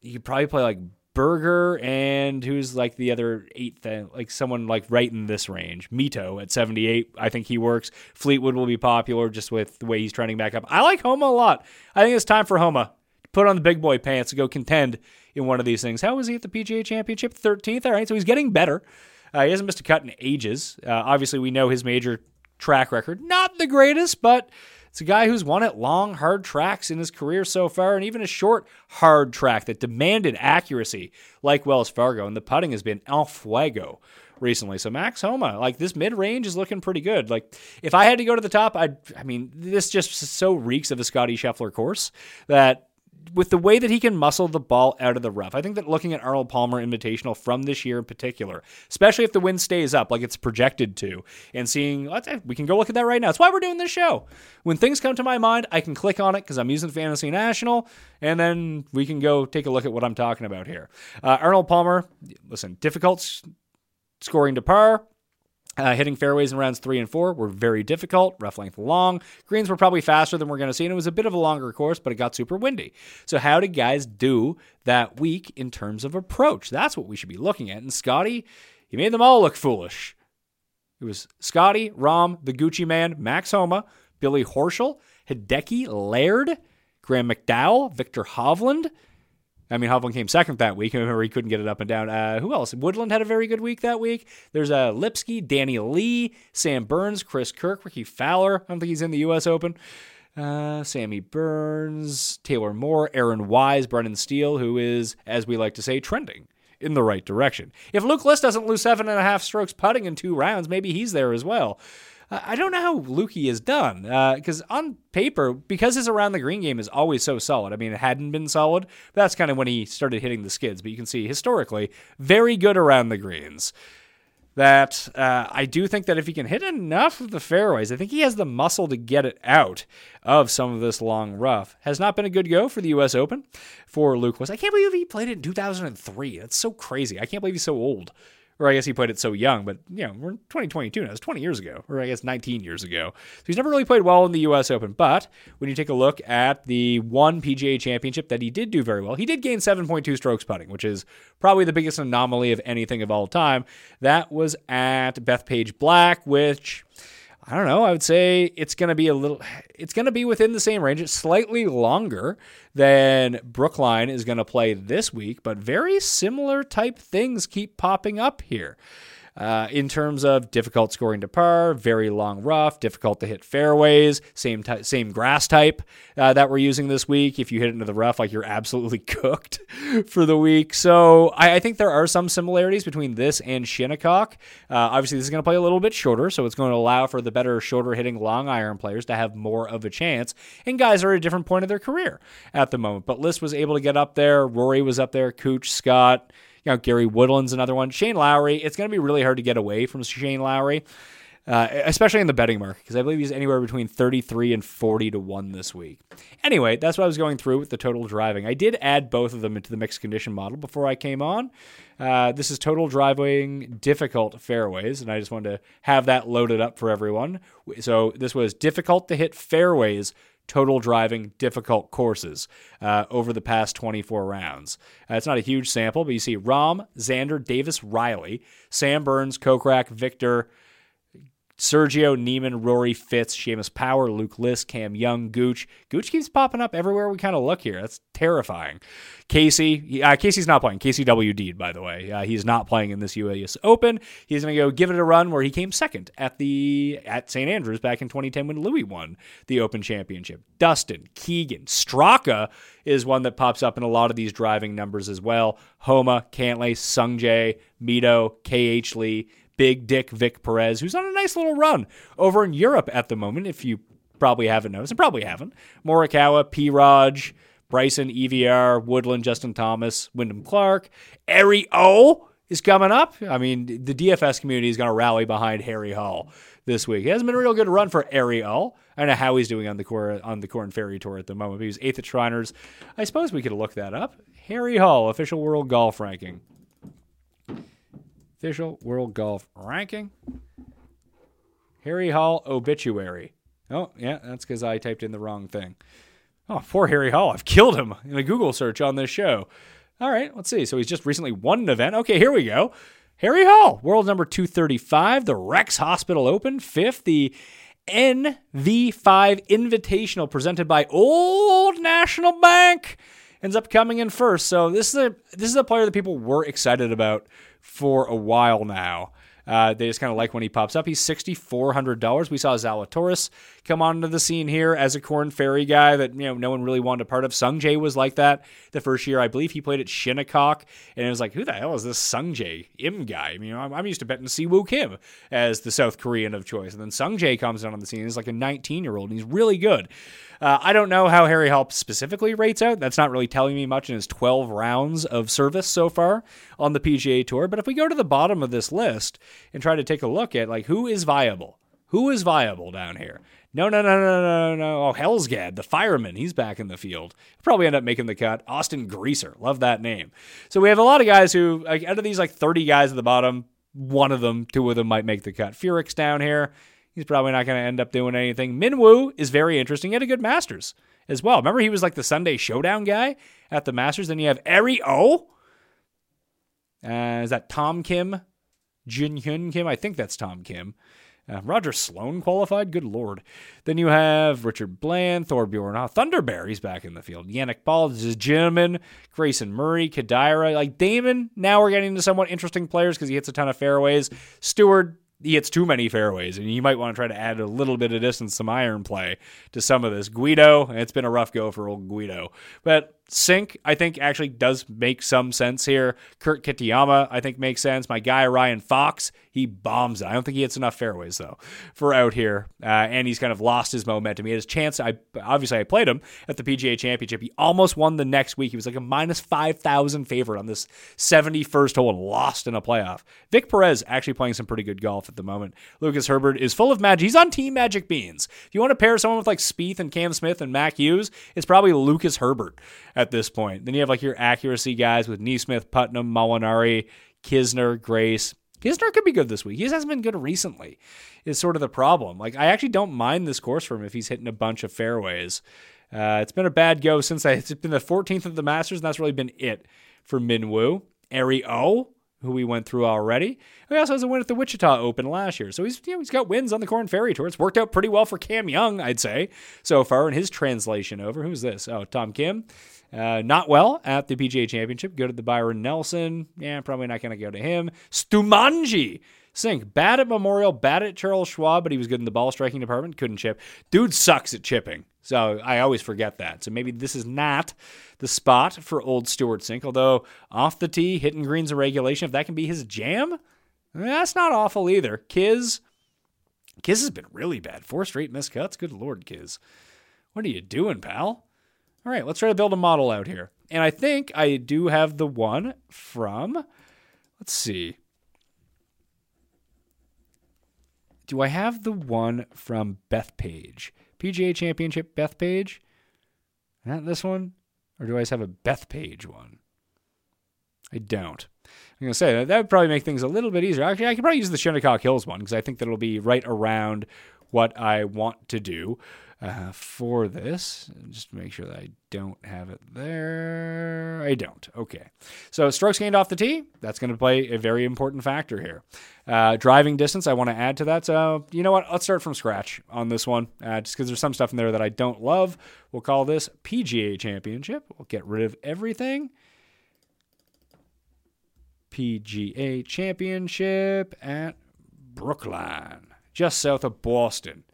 You could probably play like Berger and who's like the other eighth, like someone like right in this range. Mito at 78. I think he works. Fleetwood will be popular just with the way he's trending back up. I like Homa a lot. I think it's time for Homa to put on the big boy pants to go contend in one of these things. How was he at the PGA Championship? 13th. All right, so he's getting better. Uh, he hasn't missed a cut in ages. Uh, obviously, we know his major track record, not the greatest, but it's a guy who's won at long, hard tracks in his career so far, and even a short, hard track that demanded accuracy, like Wells Fargo. And the putting has been el fuego recently. So Max Homa, like this mid range is looking pretty good. Like if I had to go to the top, I I mean this just so reeks of a Scotty Scheffler course that with the way that he can muscle the ball out of the rough, I think that looking at Arnold Palmer Invitational from this year in particular, especially if the wind stays up like it's projected to, and seeing, we can go look at that right now. That's why we're doing this show. When things come to my mind, I can click on it because I'm using Fantasy National, and then we can go take a look at what I'm talking about here. Uh, Arnold Palmer, listen, difficult scoring to par. Uh, hitting fairways in rounds three and four were very difficult, rough length long. Greens were probably faster than we're going to see, and it was a bit of a longer course, but it got super windy. So, how did guys do that week in terms of approach? That's what we should be looking at. And Scotty, he made them all look foolish. It was Scotty, Rahm, the Gucci man, Max Homa, Billy Horschel, Hideki Laird, Graham McDowell, Viktor Hovland, I mean, Hovland came second that week. Remember he couldn't get it up and down. Uh, who else? Woodland had a very good week that week. There's uh, Lipsky, Danny Lee, Sam Burns, Chris Kirk, Rickie Fowler. I don't think he's in the U.S. Open. Uh, Sammy Burns, Taylor Moore, Aaron Wise, Brendan Steele, who is, as we like to say, trending in the right direction. If Luke List doesn't lose seven and a half strokes putting in two rounds, maybe he's there as well. I don't know how Lukey is done because uh, on paper, because his around the green game is always so solid. I mean, it hadn't been solid, that's kind of when he started hitting the skids. But you can see historically, very good around the greens. That uh, I do think that if he can hit enough of the fairways, I think he has the muscle to get it out of some of this long rough. Has not been a good go for the U.S. Open for Luke List. I can't believe he played it in 2003. That's so crazy. I can't believe he's so old or I guess he played it so young, but you know, we're in 2022 now. It's 20 years ago, or I guess 19 years ago. So he's never really played well in the U.S. Open. But when you take a look at the one PGA Championship that he did do very well, he did gain 7.2 strokes putting, which is probably the biggest anomaly of anything of all time. That was at Bethpage Black, which I don't know. I would say it's going to be a little, it's going to be within the same range. It's slightly longer than Brookline is going to play this week, but very similar type things keep popping up here. Uh, in terms of difficult scoring to par, very long rough, difficult to hit fairways, same same grass type uh, that we're using this week. If you hit into the rough, like you're absolutely cooked for the week. So I, I think there are some similarities between this and Shinnecock. Uh, obviously, this is going to play a little bit shorter, so it's going to allow for the better shorter hitting long iron players to have more of a chance. And guys are at a different point of their career at the moment. But List was able to get up there. Rory was up there. Cooch, Scott. You know, Gary Woodland's another one. Shane Lowry, it's going to be really hard to get away from Shane Lowry, uh, especially in the betting market, because I believe he's anywhere between 33 and 40 to 1 this week. Anyway, that's what I was going through with the total driving. I did add both of them into the mixed condition model before I came on. Uh, this is total driving difficult fairways, and I just wanted to have that loaded up for everyone. So this was difficult to hit fairways total driving difficult courses uh, over the past 24 rounds. Uh, it's not a huge sample, but you see Rahm, Xander, Davis, Riley, Sam Burns, Kokrak, Viktor, Sergio, Niemann, Rory, Fitz, Seamus Power, Luke List, Cam Young, Gooch. Gooch keeps popping up everywhere we kind of look here. That's terrifying. Casey, uh, Casey's not playing. Casey WD, by the way. Uh, he's not playing in this US Open. He's going to go give it a run where he came second at the at St. Andrews back in 2010 when Louis won the Open Championship. Dustin, Keegan, Straka is one that pops up in a lot of these driving numbers as well. Homa, Cantlay, Sungjae, Mito, KH Lee, Big Dick Vic Perez, who's on a nice little run over in Europe at the moment, if you probably haven't noticed, and probably haven't. Morikawa, P. Raj, Bryson, EVR, Woodland, Justin Thomas, Wyndham Clark, Ari O is coming up. I mean, the DFS community is going to rally behind Harry Hall this week. It hasn't been a real good run for Ari O. I don't know how he's doing on the Cor- on the Corn Ferry Tour at the moment. He was eighth at Shriners. I suppose we could look that up. Harry Hall, official world golf ranking official world golf ranking. Harry Hall obituary. Oh, yeah, that's because I typed in the wrong thing. Oh, poor Harry Hall. I've killed him in a Google search on this show. All right, let's see. So he's just recently won an event. Okay, here we go. Harry Hall, world number 235, the Rex Hospital Open, fifth, the NV5 Invitational presented by Old National Bank ends up coming in first. So this is a this is a player that people were excited about for a while now. Uh, they just kind of like when he pops up. He's $6,400. We saw Zalatoris come onto the scene here as a Corn Ferry guy that you know no one really wanted a part of. Sung Jae was like that the first year. I believe he played at Shinnecock, and it was like, who the hell is this Sung Jae Im guy? I mean, I'm, I'm used to betting Siwoo Kim as the South Korean of choice. And then Sung Jae comes down on the scene. He's like a 19 year old, and he's really good. Uh, I don't know how Harry Help specifically rates out. That's not really telling me much in his 12 rounds of service so far on the PGA Tour. But if we go to the bottom of this list and try to take a look at like who is viable, who is viable down here? No, no, no, no, no, no. Oh, Hellsgad, the fireman, he's back in the field. Probably end up making the cut. Austin Greaser, love that name. So we have a lot of guys who, like, out of these like 30 guys at the bottom, one of them, two of them might make the cut. Furyk's down here. He's probably not going to end up doing anything. Minwoo is very interesting. He had a good Masters as well. Remember, he was like the Sunday Showdown guy at the Masters. Then you have Eri O. Uh, is that Tom Kim? Jin Hyun Kim? I think that's Tom Kim. Uh, Roger Sloan qualified. Good lord. Then you have Richard Bland, Thorbjorn oh, Thunderbear. He's back in the field. Yannick Ball, this is Gentleman, Grayson Murray, Kadira. Like Dahmen, now we're getting into somewhat interesting players because he hits a ton of fairways. Stewart, he hits too many fairways, and you might want to try to add a little bit of distance, some iron play to some of this. Guido, it's been a rough go for old Guido. But Cink, I think, actually does make some sense here. Kurt Kitayama, I think, makes sense. My guy, Ryan Fox, he bombs it. I don't think he hits enough fairways, though, for out here. Uh, and he's kind of lost his momentum. He had his chance. I Obviously, I played him at the PGA Championship. He almost won the next week. He was like a minus 5,000 favorite on this 71st hole and lost in a playoff. Vic Perez actually playing some pretty good golf at the moment. Lucas Herbert is full of magic. He's on Team Magic Beans. If you want to pair someone with like Spieth and Cam Smith and Mac Hughes, it's probably Lucas Herbert at this point. Then you have like your accuracy guys with NeSmith, Putnam, Molinari, Kisner, Grace. Kisner could be good this week. He hasn't been good recently, is sort of the problem. Like, I actually don't mind this course for him if he's hitting a bunch of fairways. Uh, it's been a bad go since I, it's been the 14th of the Masters, and that's really been it for Minwoo. Ari O, who we went through already. He also has a win at the Wichita Open last year. So he's you know, he's got wins on the Corn Ferry Tour. It's worked out pretty well for Cam Young, I'd say, so far in his translation over. Who's this? Oh, Tom Kim. Uh, not well at the PGA Championship. Go to the Byron Nelson. Yeah, probably not going to go to him. Stumanji. Cink. bad at Memorial, bad at Charles Schwab, but he was good in the ball striking department. Couldn't chip. Dude sucks at chipping. So I always forget that. So maybe this is not the spot for old Stewart Cink. Although off the tee, hitting greens and regulation, if that can be his jam, that's not awful either. Kiz, Kiz has been really bad. Four straight missed cuts. Good lord, Kiz. What are you doing, pal? All right, let's try to build a model out here. And I think I do have the one from, let's see. Do I have the one from Bethpage? PGA Championship Bethpage? Not this one? Or do I just have a Bethpage one? I don't. I'm going to say that, that would probably make things a little bit easier. Actually, I could probably use the Shinnecock Hills one because I think that it'll be right around what I want to do uh, for this. Just make sure that I don't have it there. I don't. Okay. So strokes gained off the tee, that's going to play a very important factor here. Uh, driving distance, I want to add to that. So, you know what? Let's start from scratch on this one, uh, just because there's some stuff in there that I don't love. We'll call this PGA Championship. We'll get rid of everything. PGA Championship at Brookline, just south of Boston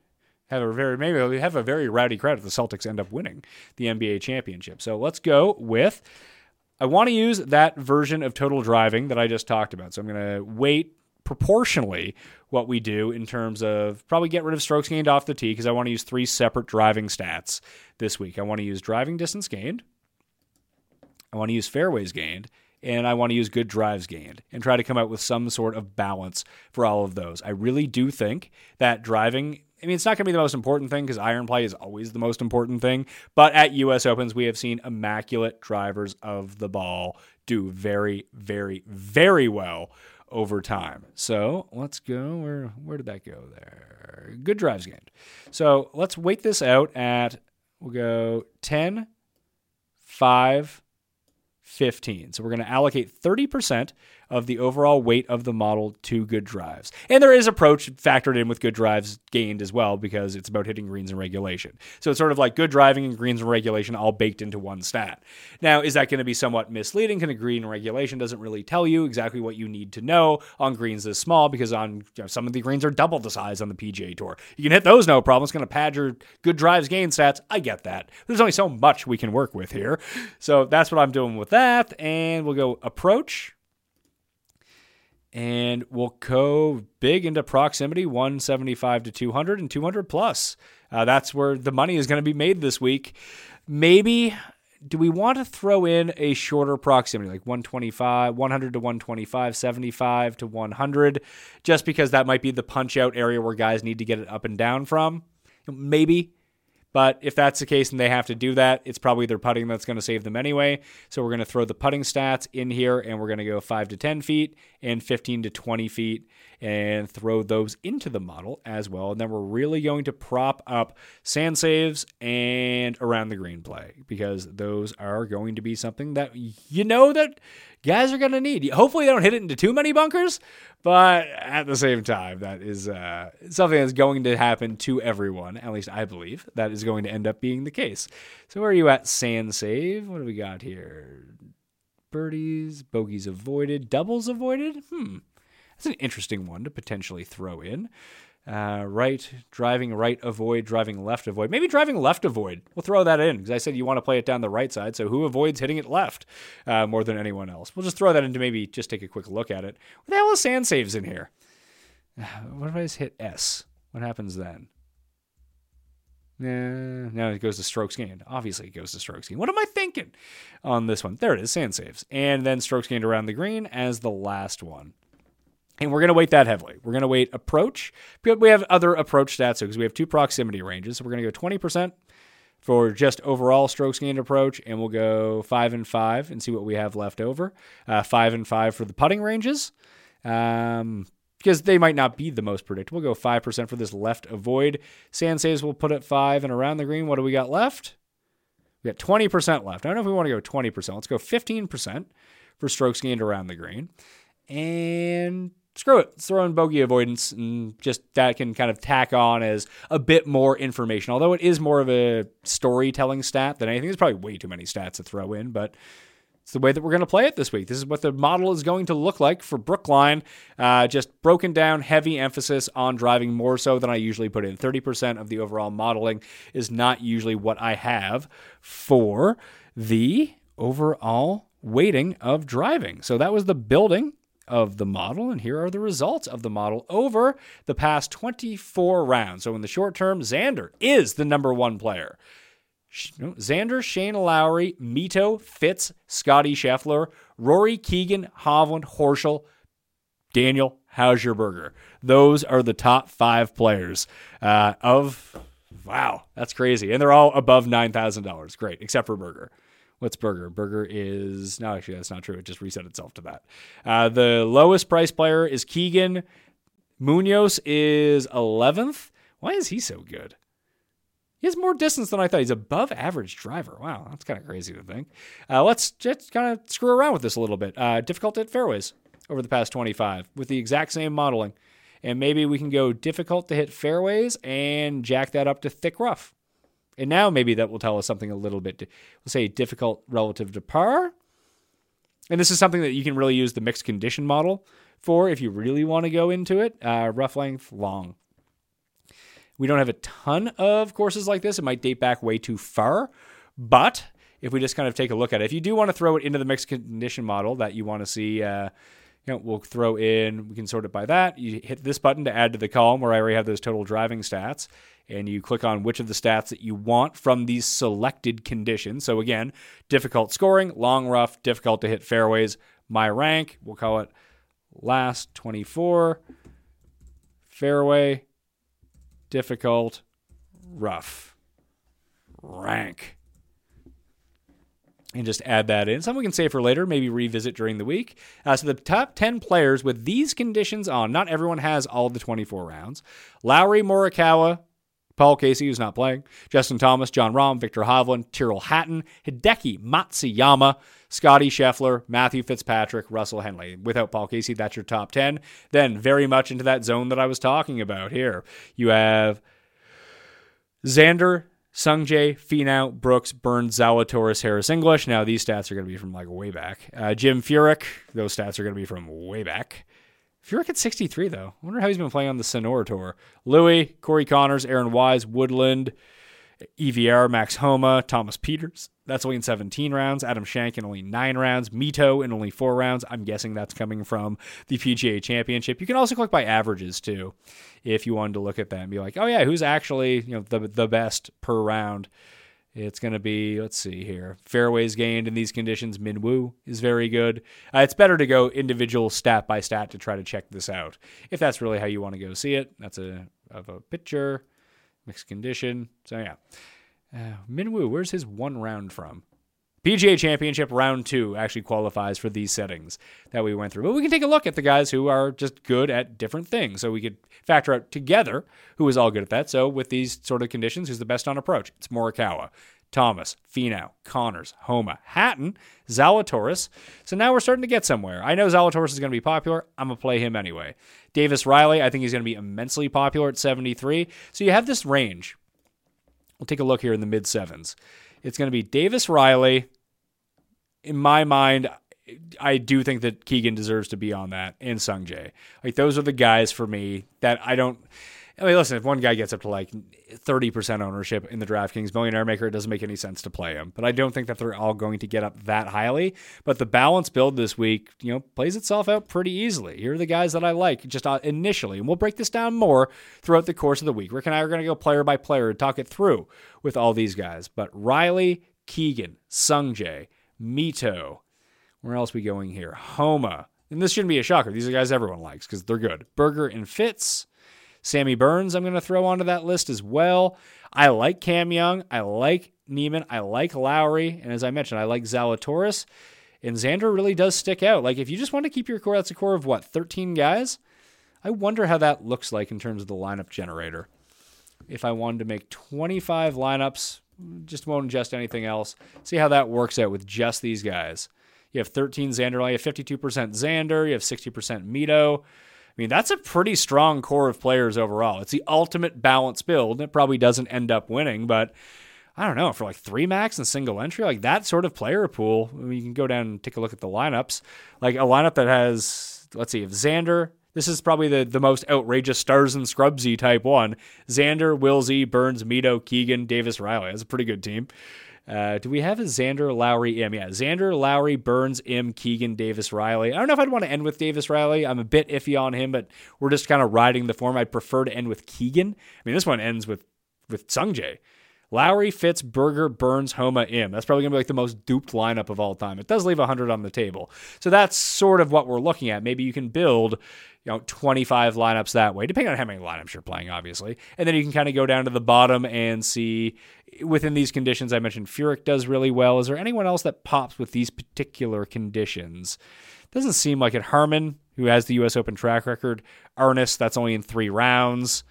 have a very maybe we have a very rowdy crowd if the Celtics end up winning the NBA championship. So let's go with I want to use that version of total driving that I just talked about. So I'm going to weight proportionally what we do in terms of probably get rid of strokes gained off the tee because I want to use three separate driving stats this week. I want to use driving distance gained. I want to use fairways gained and I want to use good drives gained and try to come out with some sort of balance for all of those. I really do think that driving I mean, it's not going to be the most important thing because iron play is always the most important thing. But at U.S. Opens, we have seen immaculate drivers of the ball do very, very, very well over time. So let's go. Where where did that go there? Good drives gained. So let's wait this out at we'll go 10, 5, 15. So we're going to allocate 30% of the overall weight of the model to good drives. And there is approach factored in with good drives gained as well because it's about hitting greens and regulation. So it's sort of like good driving and greens and regulation all baked into one stat. Now, is that going to be somewhat misleading? Can a green regulation doesn't really tell you exactly what you need to know on greens this small because on you know, some of the greens are double the size on the PGA Tour. You can hit those no problem. It's going to pad your good drives gain stats. I get that. There's only so much we can work with here. So that's what I'm doing with that. And we'll go approach. And we'll go big into proximity 175 to 200 and 200 plus. Uh, that's where the money is going to be made this week. Maybe do we want to throw in a shorter proximity, like 125, 100 to 125, 75 to 100, just because that might be the punch out area where guys need to get it up and down from? Maybe. But if that's the case and they have to do that, it's probably their putting that's going to save them anyway. So we're going to throw the putting stats in here and we're going to go 5 to 10 feet and 15 to 20 feet and throw those into the model as well. And then we're really going to prop up sand saves and around the green play because those are going to be something that you know that guys are going to need. Hopefully, they don't hit it into too many bunkers, but at the same time, that is uh, something that's going to happen to everyone. At least I believe that is going to end up being the case. So, where are you at sand save? What do we got here? Birdies, bogeys avoided, doubles avoided? Hmm. That's an interesting one to potentially throw in. Uh, right, driving right, avoid, driving left, avoid. Maybe driving left, avoid. We'll throw that in because I said you want to play it down the right side. So who avoids hitting it left uh, more than anyone else? We'll just throw that into maybe just take a quick look at it. What the hell is sand saves in here? What if I just hit S? What happens then? Nah, no, it goes to strokes gained. Obviously, it goes to strokes gained. What am I thinking on this one? There it is, sand saves. And then strokes gained around the green as the last one. And we're going to weight that heavily. We're going to weight approach. We have other approach stats because we have two proximity ranges. So we're going to go 20% for just overall strokes gained approach, and we'll go five and five and see what we have left over. Uh, five and five for the putting ranges. Um, because they might not be the most predictable. We'll go 5% for this left avoid. Sand saves we'll put at 5 and around the green. What do we got left? We got 20% left. I don't know if we want to go 20%. Let's go 15% for strokes gained around the green. And screw it, throw in bogey avoidance, and just that can kind of tack on as a bit more information. Although it is more of a storytelling stat than anything. There's probably way too many stats to throw in, but it's the way that we're going to play it this week. This is what the model is going to look like for Brookline. Uh, just broken down, heavy emphasis on driving more so than I usually put in. 30% of the overall modeling is not usually what I have for the overall weighting of driving. So that was the building of the model, and here are the results of the model over the past 24 rounds. So in the short term, Xander is the number one player. Xander, Shane Lowry, Mito, Fitz, Scotty Scheffler, Rory, Keegan, Hovland, Horschel, Daniel Hausjerberger. Those are the top five players uh, of. Wow, that's crazy, and they're all above nine thousand dollars. Great, except for Berger. What's Burger? Berger is no, actually that's not true. It just reset itself to that. Uh, the lowest price player is Keegan. Munoz is eleventh. Why is he so good? He has more distance than I thought. He's above average driver. Wow, that's kind of crazy to think. Uh, let's just kind of screw around with this a little bit. Uh, difficult hit fairways over the past 25 with the exact same modeling. And maybe we can go difficult to hit fairways and jack that up to thick rough. And now maybe that will tell us something a little bit, we'll say difficult relative to par. And this is something that you can really use the mixed condition model for if you really want to go into it. Uh, rough length, long. We don't have a ton of courses like this. It might date back way too far. But if we just kind of take a look at it, if you do want to throw it into the mixed condition model that you want to see, uh, you know, we'll throw in, we can sort it by that. You hit this button to add to the column where I already have those total driving stats, and you click on which of the stats that you want from these selected conditions. So again, difficult scoring, long rough, difficult to hit fairways. My rank, we'll call it last 24, fairway, difficult, rough, rank. And just add that in. Something we can save for later, maybe revisit during the week. Uh, so the top 10 players with these conditions on, not everyone has all the 24 rounds. Lowry Morikawa, Paul Casey, who's not playing, Justin Thomas, Jon Rahm, Viktor Hovland, Tyrrell Hatton, Hideki Matsuyama, Scotty Scheffler, Matthew Fitzpatrick, Russell Henley. Without Paul Casey, that's your top 10. Then, very much into that zone that I was talking about here, you have Xander, Sungjae, Finau, Brooks, Burns, Zalatoris, Harris English. Now, these stats are going to be from like way back. Uh, Jim Furyk, those stats are going to be from way back. Furyk at 63, though. I wonder how he's been playing on the Sonora Tour. Louis, Corey Conners, Aaron Wise, Woodland, EVR, Max Homa, Thomas Pieters. That's only in 17 rounds. Adam Schenk in only nine rounds. Mito in only four rounds. I'm guessing that's coming from the PGA Championship. You can also click by averages too, if you wanted to look at that and be like, oh yeah, who's actually you know the the best per round. It's going to be, let's see here, fairways gained in these conditions. Minwoo is very good. Uh, it's better to go individual stat by stat to try to check this out. If that's really how you want to go see it, that's a of a picture, mixed condition. So yeah, uh, Minwoo, where's his one round from? PGA Championship round two actually qualifies for these settings that we went through. But we can take a look at the guys who are just good at different things. So we could factor out together who is all good at that. So with these sort of conditions, who's the best on approach? It's Morikawa, Thomas, Finau, Conners, Homa, Hatton, Zalatoris. So now we're starting to get somewhere. I know Zalatoris is going to be popular. I'm going to play him anyway. Davis Riley, I think he's going to be immensely popular at 73. So you have this range. We'll take a look here in the mid sevens. It's going to be Davis Riley. In my mind, I do think that Keegan deserves to be on that and Sung Jae. Like those are the guys for me that I don't. I mean, listen, if one guy gets up to like 30% ownership in the DraftKings Millionaire Maker, it doesn't make any sense to play him. But I don't think that they're all going to get up that highly. But the balance build this week, you know, plays itself out pretty easily. Here are the guys that I like just uh, initially. And we'll break this down more throughout the course of the week. Rick and I are going to go player by player and talk it through with all these guys. But Riley, Keegan, Sungjae, Mito, where else we going here? Homa. And this shouldn't be a shocker. These are guys everyone likes because they're good. Berger and Fitz. Sammy Burns, I'm going to throw onto that list as well. I like Cam Young. I like Niemann. I like Lowry. And as I mentioned, I like Zalatoris. And Xander really does stick out. Like, if you just want to keep your core, that's a core of what, 13 guys? I wonder how that looks like in terms of the lineup generator. If I wanted to make 25 lineups, just won't adjust anything else, see how that works out with just these guys. You have 13 Xander, you have 52% Xander, you have 60% Mito. I mean, that's a pretty strong core of players overall. It's the ultimate balance build. It probably doesn't end up winning, but I don't know, for like three max and single entry, like that sort of player pool, I mean, you can go down and take a look at the lineups. Like a lineup that has, let's see, if Xander, this is probably the, the most outrageous stars and scrubsy type one. Xander, Willsey, Burns, Mito, Keegan, Davis, Riley. That's a pretty good team. Uh, do we have a Xander, Lowry, M? Yeah, Xander, Lowry, Burns, M, Keegan, Davis, Riley. I don't know if I'd want to end with Davis Riley. I'm a bit iffy on him, but we're just kind of riding the form. I'd prefer to end with Keegan. I mean, this one ends with with Sungjae. Lowry, Fitz, Berger, Burns, Homa, Im. That's probably going to be like the most duped lineup of all time. It does leave 100 on the table. So that's sort of what we're looking at. Maybe you can build, you know, 25 lineups that way, depending on how many lineups you're playing, obviously. And then you can kind of go down to the bottom and see within these conditions. I mentioned Furyk does really well. Is there anyone else that pops with these particular conditions? Doesn't seem like it. Harman, who has the U.S. Open track record. Ernest, that's only in three rounds.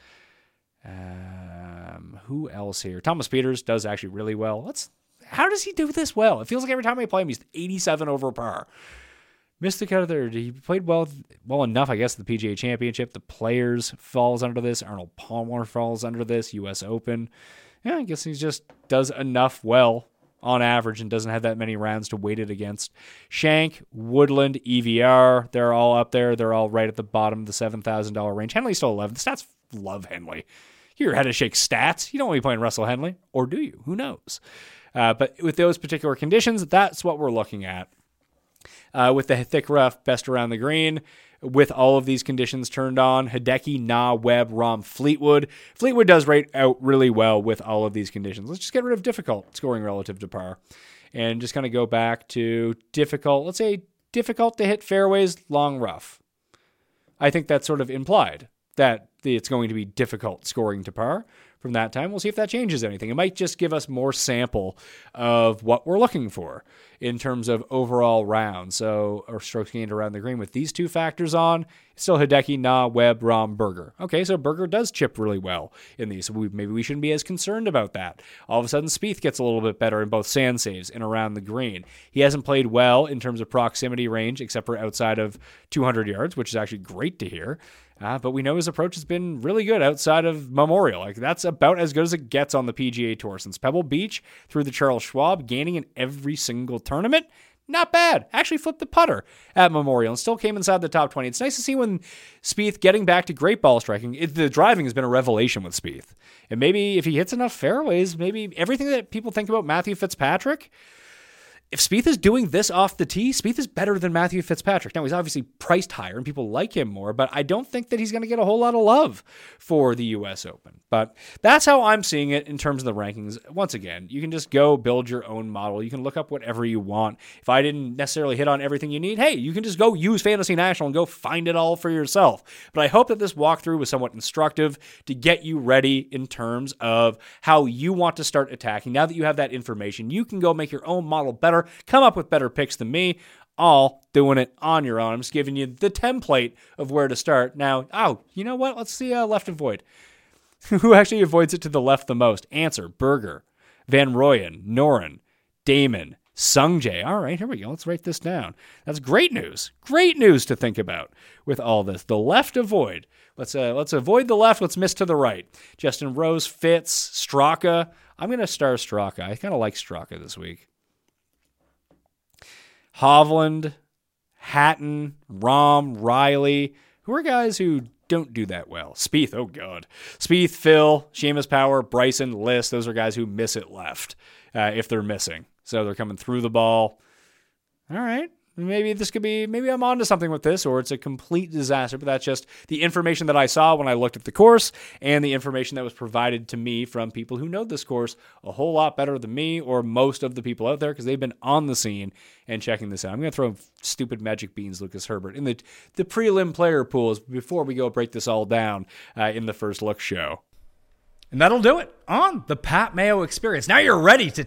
Um, who else here? Thomas Pieters does actually really well. Let's. How does he do this well? It feels like every time I play him, he's 87 over par. Missed the cut of there. He played well, well enough, I guess. The PGA Championship, the Players falls under this. Arnold Palmer falls under this. U.S. Open. Yeah, I guess he just does enough well on average and doesn't have that many rounds to weight it against. Schenk, Woodland, EVR, they're all up there. They're all right at the bottom of the $7,000 range. Henley's still 11. The stats love Henley. You're head of shake stats. You don't want to be playing Russell Henley, or do you? Who knows? Uh, but with those particular conditions, that's what we're looking at. Uh, with the thick rough, best around the green, with all of these conditions turned on, Hideki, Na, Webb, Rahm, Fleetwood. Fleetwood does rate out really well with all of these conditions. Let's just get rid of difficult scoring relative to par and just kind of go back to difficult, let's say difficult to hit fairways, long rough. I think that's sort of implied that it's going to be difficult scoring to par. From that time. We'll see if that changes anything. It might just give us more sample of what we're looking for in terms of overall rounds. So, or strokes gained around the green with these two factors on, still Hideki, Na, Webb, Rahm, Berger. Okay, so Berger does chip really well in these. So we, maybe we shouldn't be as concerned about that. All of a sudden, Spieth gets a little bit better in both sand saves and around the green. He hasn't played well in terms of proximity range, except for outside of 200 yards, which is actually great to hear. Uh, but we know his approach has been really good outside of Memorial. Like that's about as good as it gets on the PGA Tour since Pebble Beach through the Charles Schwab, gaining in every single tournament. Not bad. Actually flipped the putter at Memorial and still came inside the top 20. It's nice to see when Spieth getting back to great ball striking. It, the driving has been a revelation with Spieth. And maybe if he hits enough fairways, maybe everything that people think about Matthew Fitzpatrick – if Spieth is doing this off the tee, Spieth is better than Matthew Fitzpatrick. Now he's obviously priced higher and people like him more, but I don't think that he's going to get a whole lot of love for the U.S. Open. But that's how I'm seeing it in terms of the rankings. Once again, you can just go build your own model. You can look up whatever you want. If I didn't necessarily hit on everything you need, hey, you can just go use Fantasy National and go find it all for yourself. But I hope that this walkthrough was somewhat instructive to get you ready in terms of how you want to start attacking. Now that you have that information, you can go make your own model better come up with better picks than me, all doing it on your own. I'm just giving you the template of where to start. Now, oh, you know what? Let's see uh, left avoid. Who actually avoids it to the left the most? Answer Berger, Van Rooyen, Noren, Dahmen, Sungjae. All right, here we go. Let's write this down. That's great news. Great news to think about with all this. The left avoid. Let's uh, let's avoid the left. Let's miss to the right. Justin Rose, Fitz, Straka. I'm gonna star Straka. I kind of like Straka this week. Hovland, Hatton, Rahm, Riley, who are guys who don't do that well. Spieth, oh god. Spieth, Phil, Seamus Power, Bryson, List, those are guys who miss it left uh, if they're missing. So they're coming through the ball. All right maybe this could be maybe I'm onto something with this or it's a complete disaster but that's just the information that I saw when I looked at the course and the information that was provided to me from people who know this course a whole lot better than me or most of the people out there because they've been on the scene and checking this out. I'm going to throw stupid magic beans Lucas Herbert in the the prelim player pools before we go break this all down uh, in the first look show. And that'll do it on the Pat Mayo experience. Now you're ready to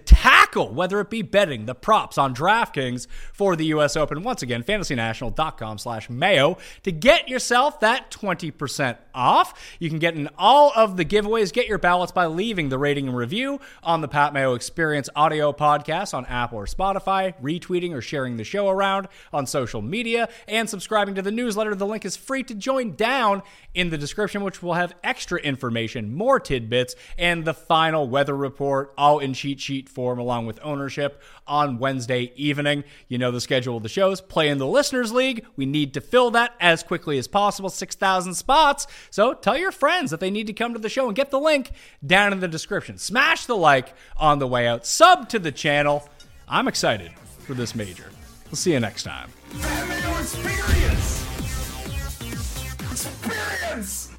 tackle whether it be betting the props on DraftKings for the US Open. Once again, fantasynational.com slash mayo to get yourself that 20% off. You can get in all of the giveaways. Get your ballots by leaving the rating and review on the Pat Mayo Experience audio podcast on Apple or Spotify, retweeting or sharing the show around on social media, and subscribing to the newsletter. The link is free to join down in the description, which will have extra information, more tidbits, and the final weather report, all in cheat sheet form, along with ownership on Wednesday evening. You know the schedule of the shows. Play in the Listeners League. We need to fill that as quickly as possible 6,000 spots. So tell your friends that they need to come to the show and get the link down in the description. Smash the like on the way out, sub to the channel. I'm excited for this major. We'll see you next time. Experience! Experience!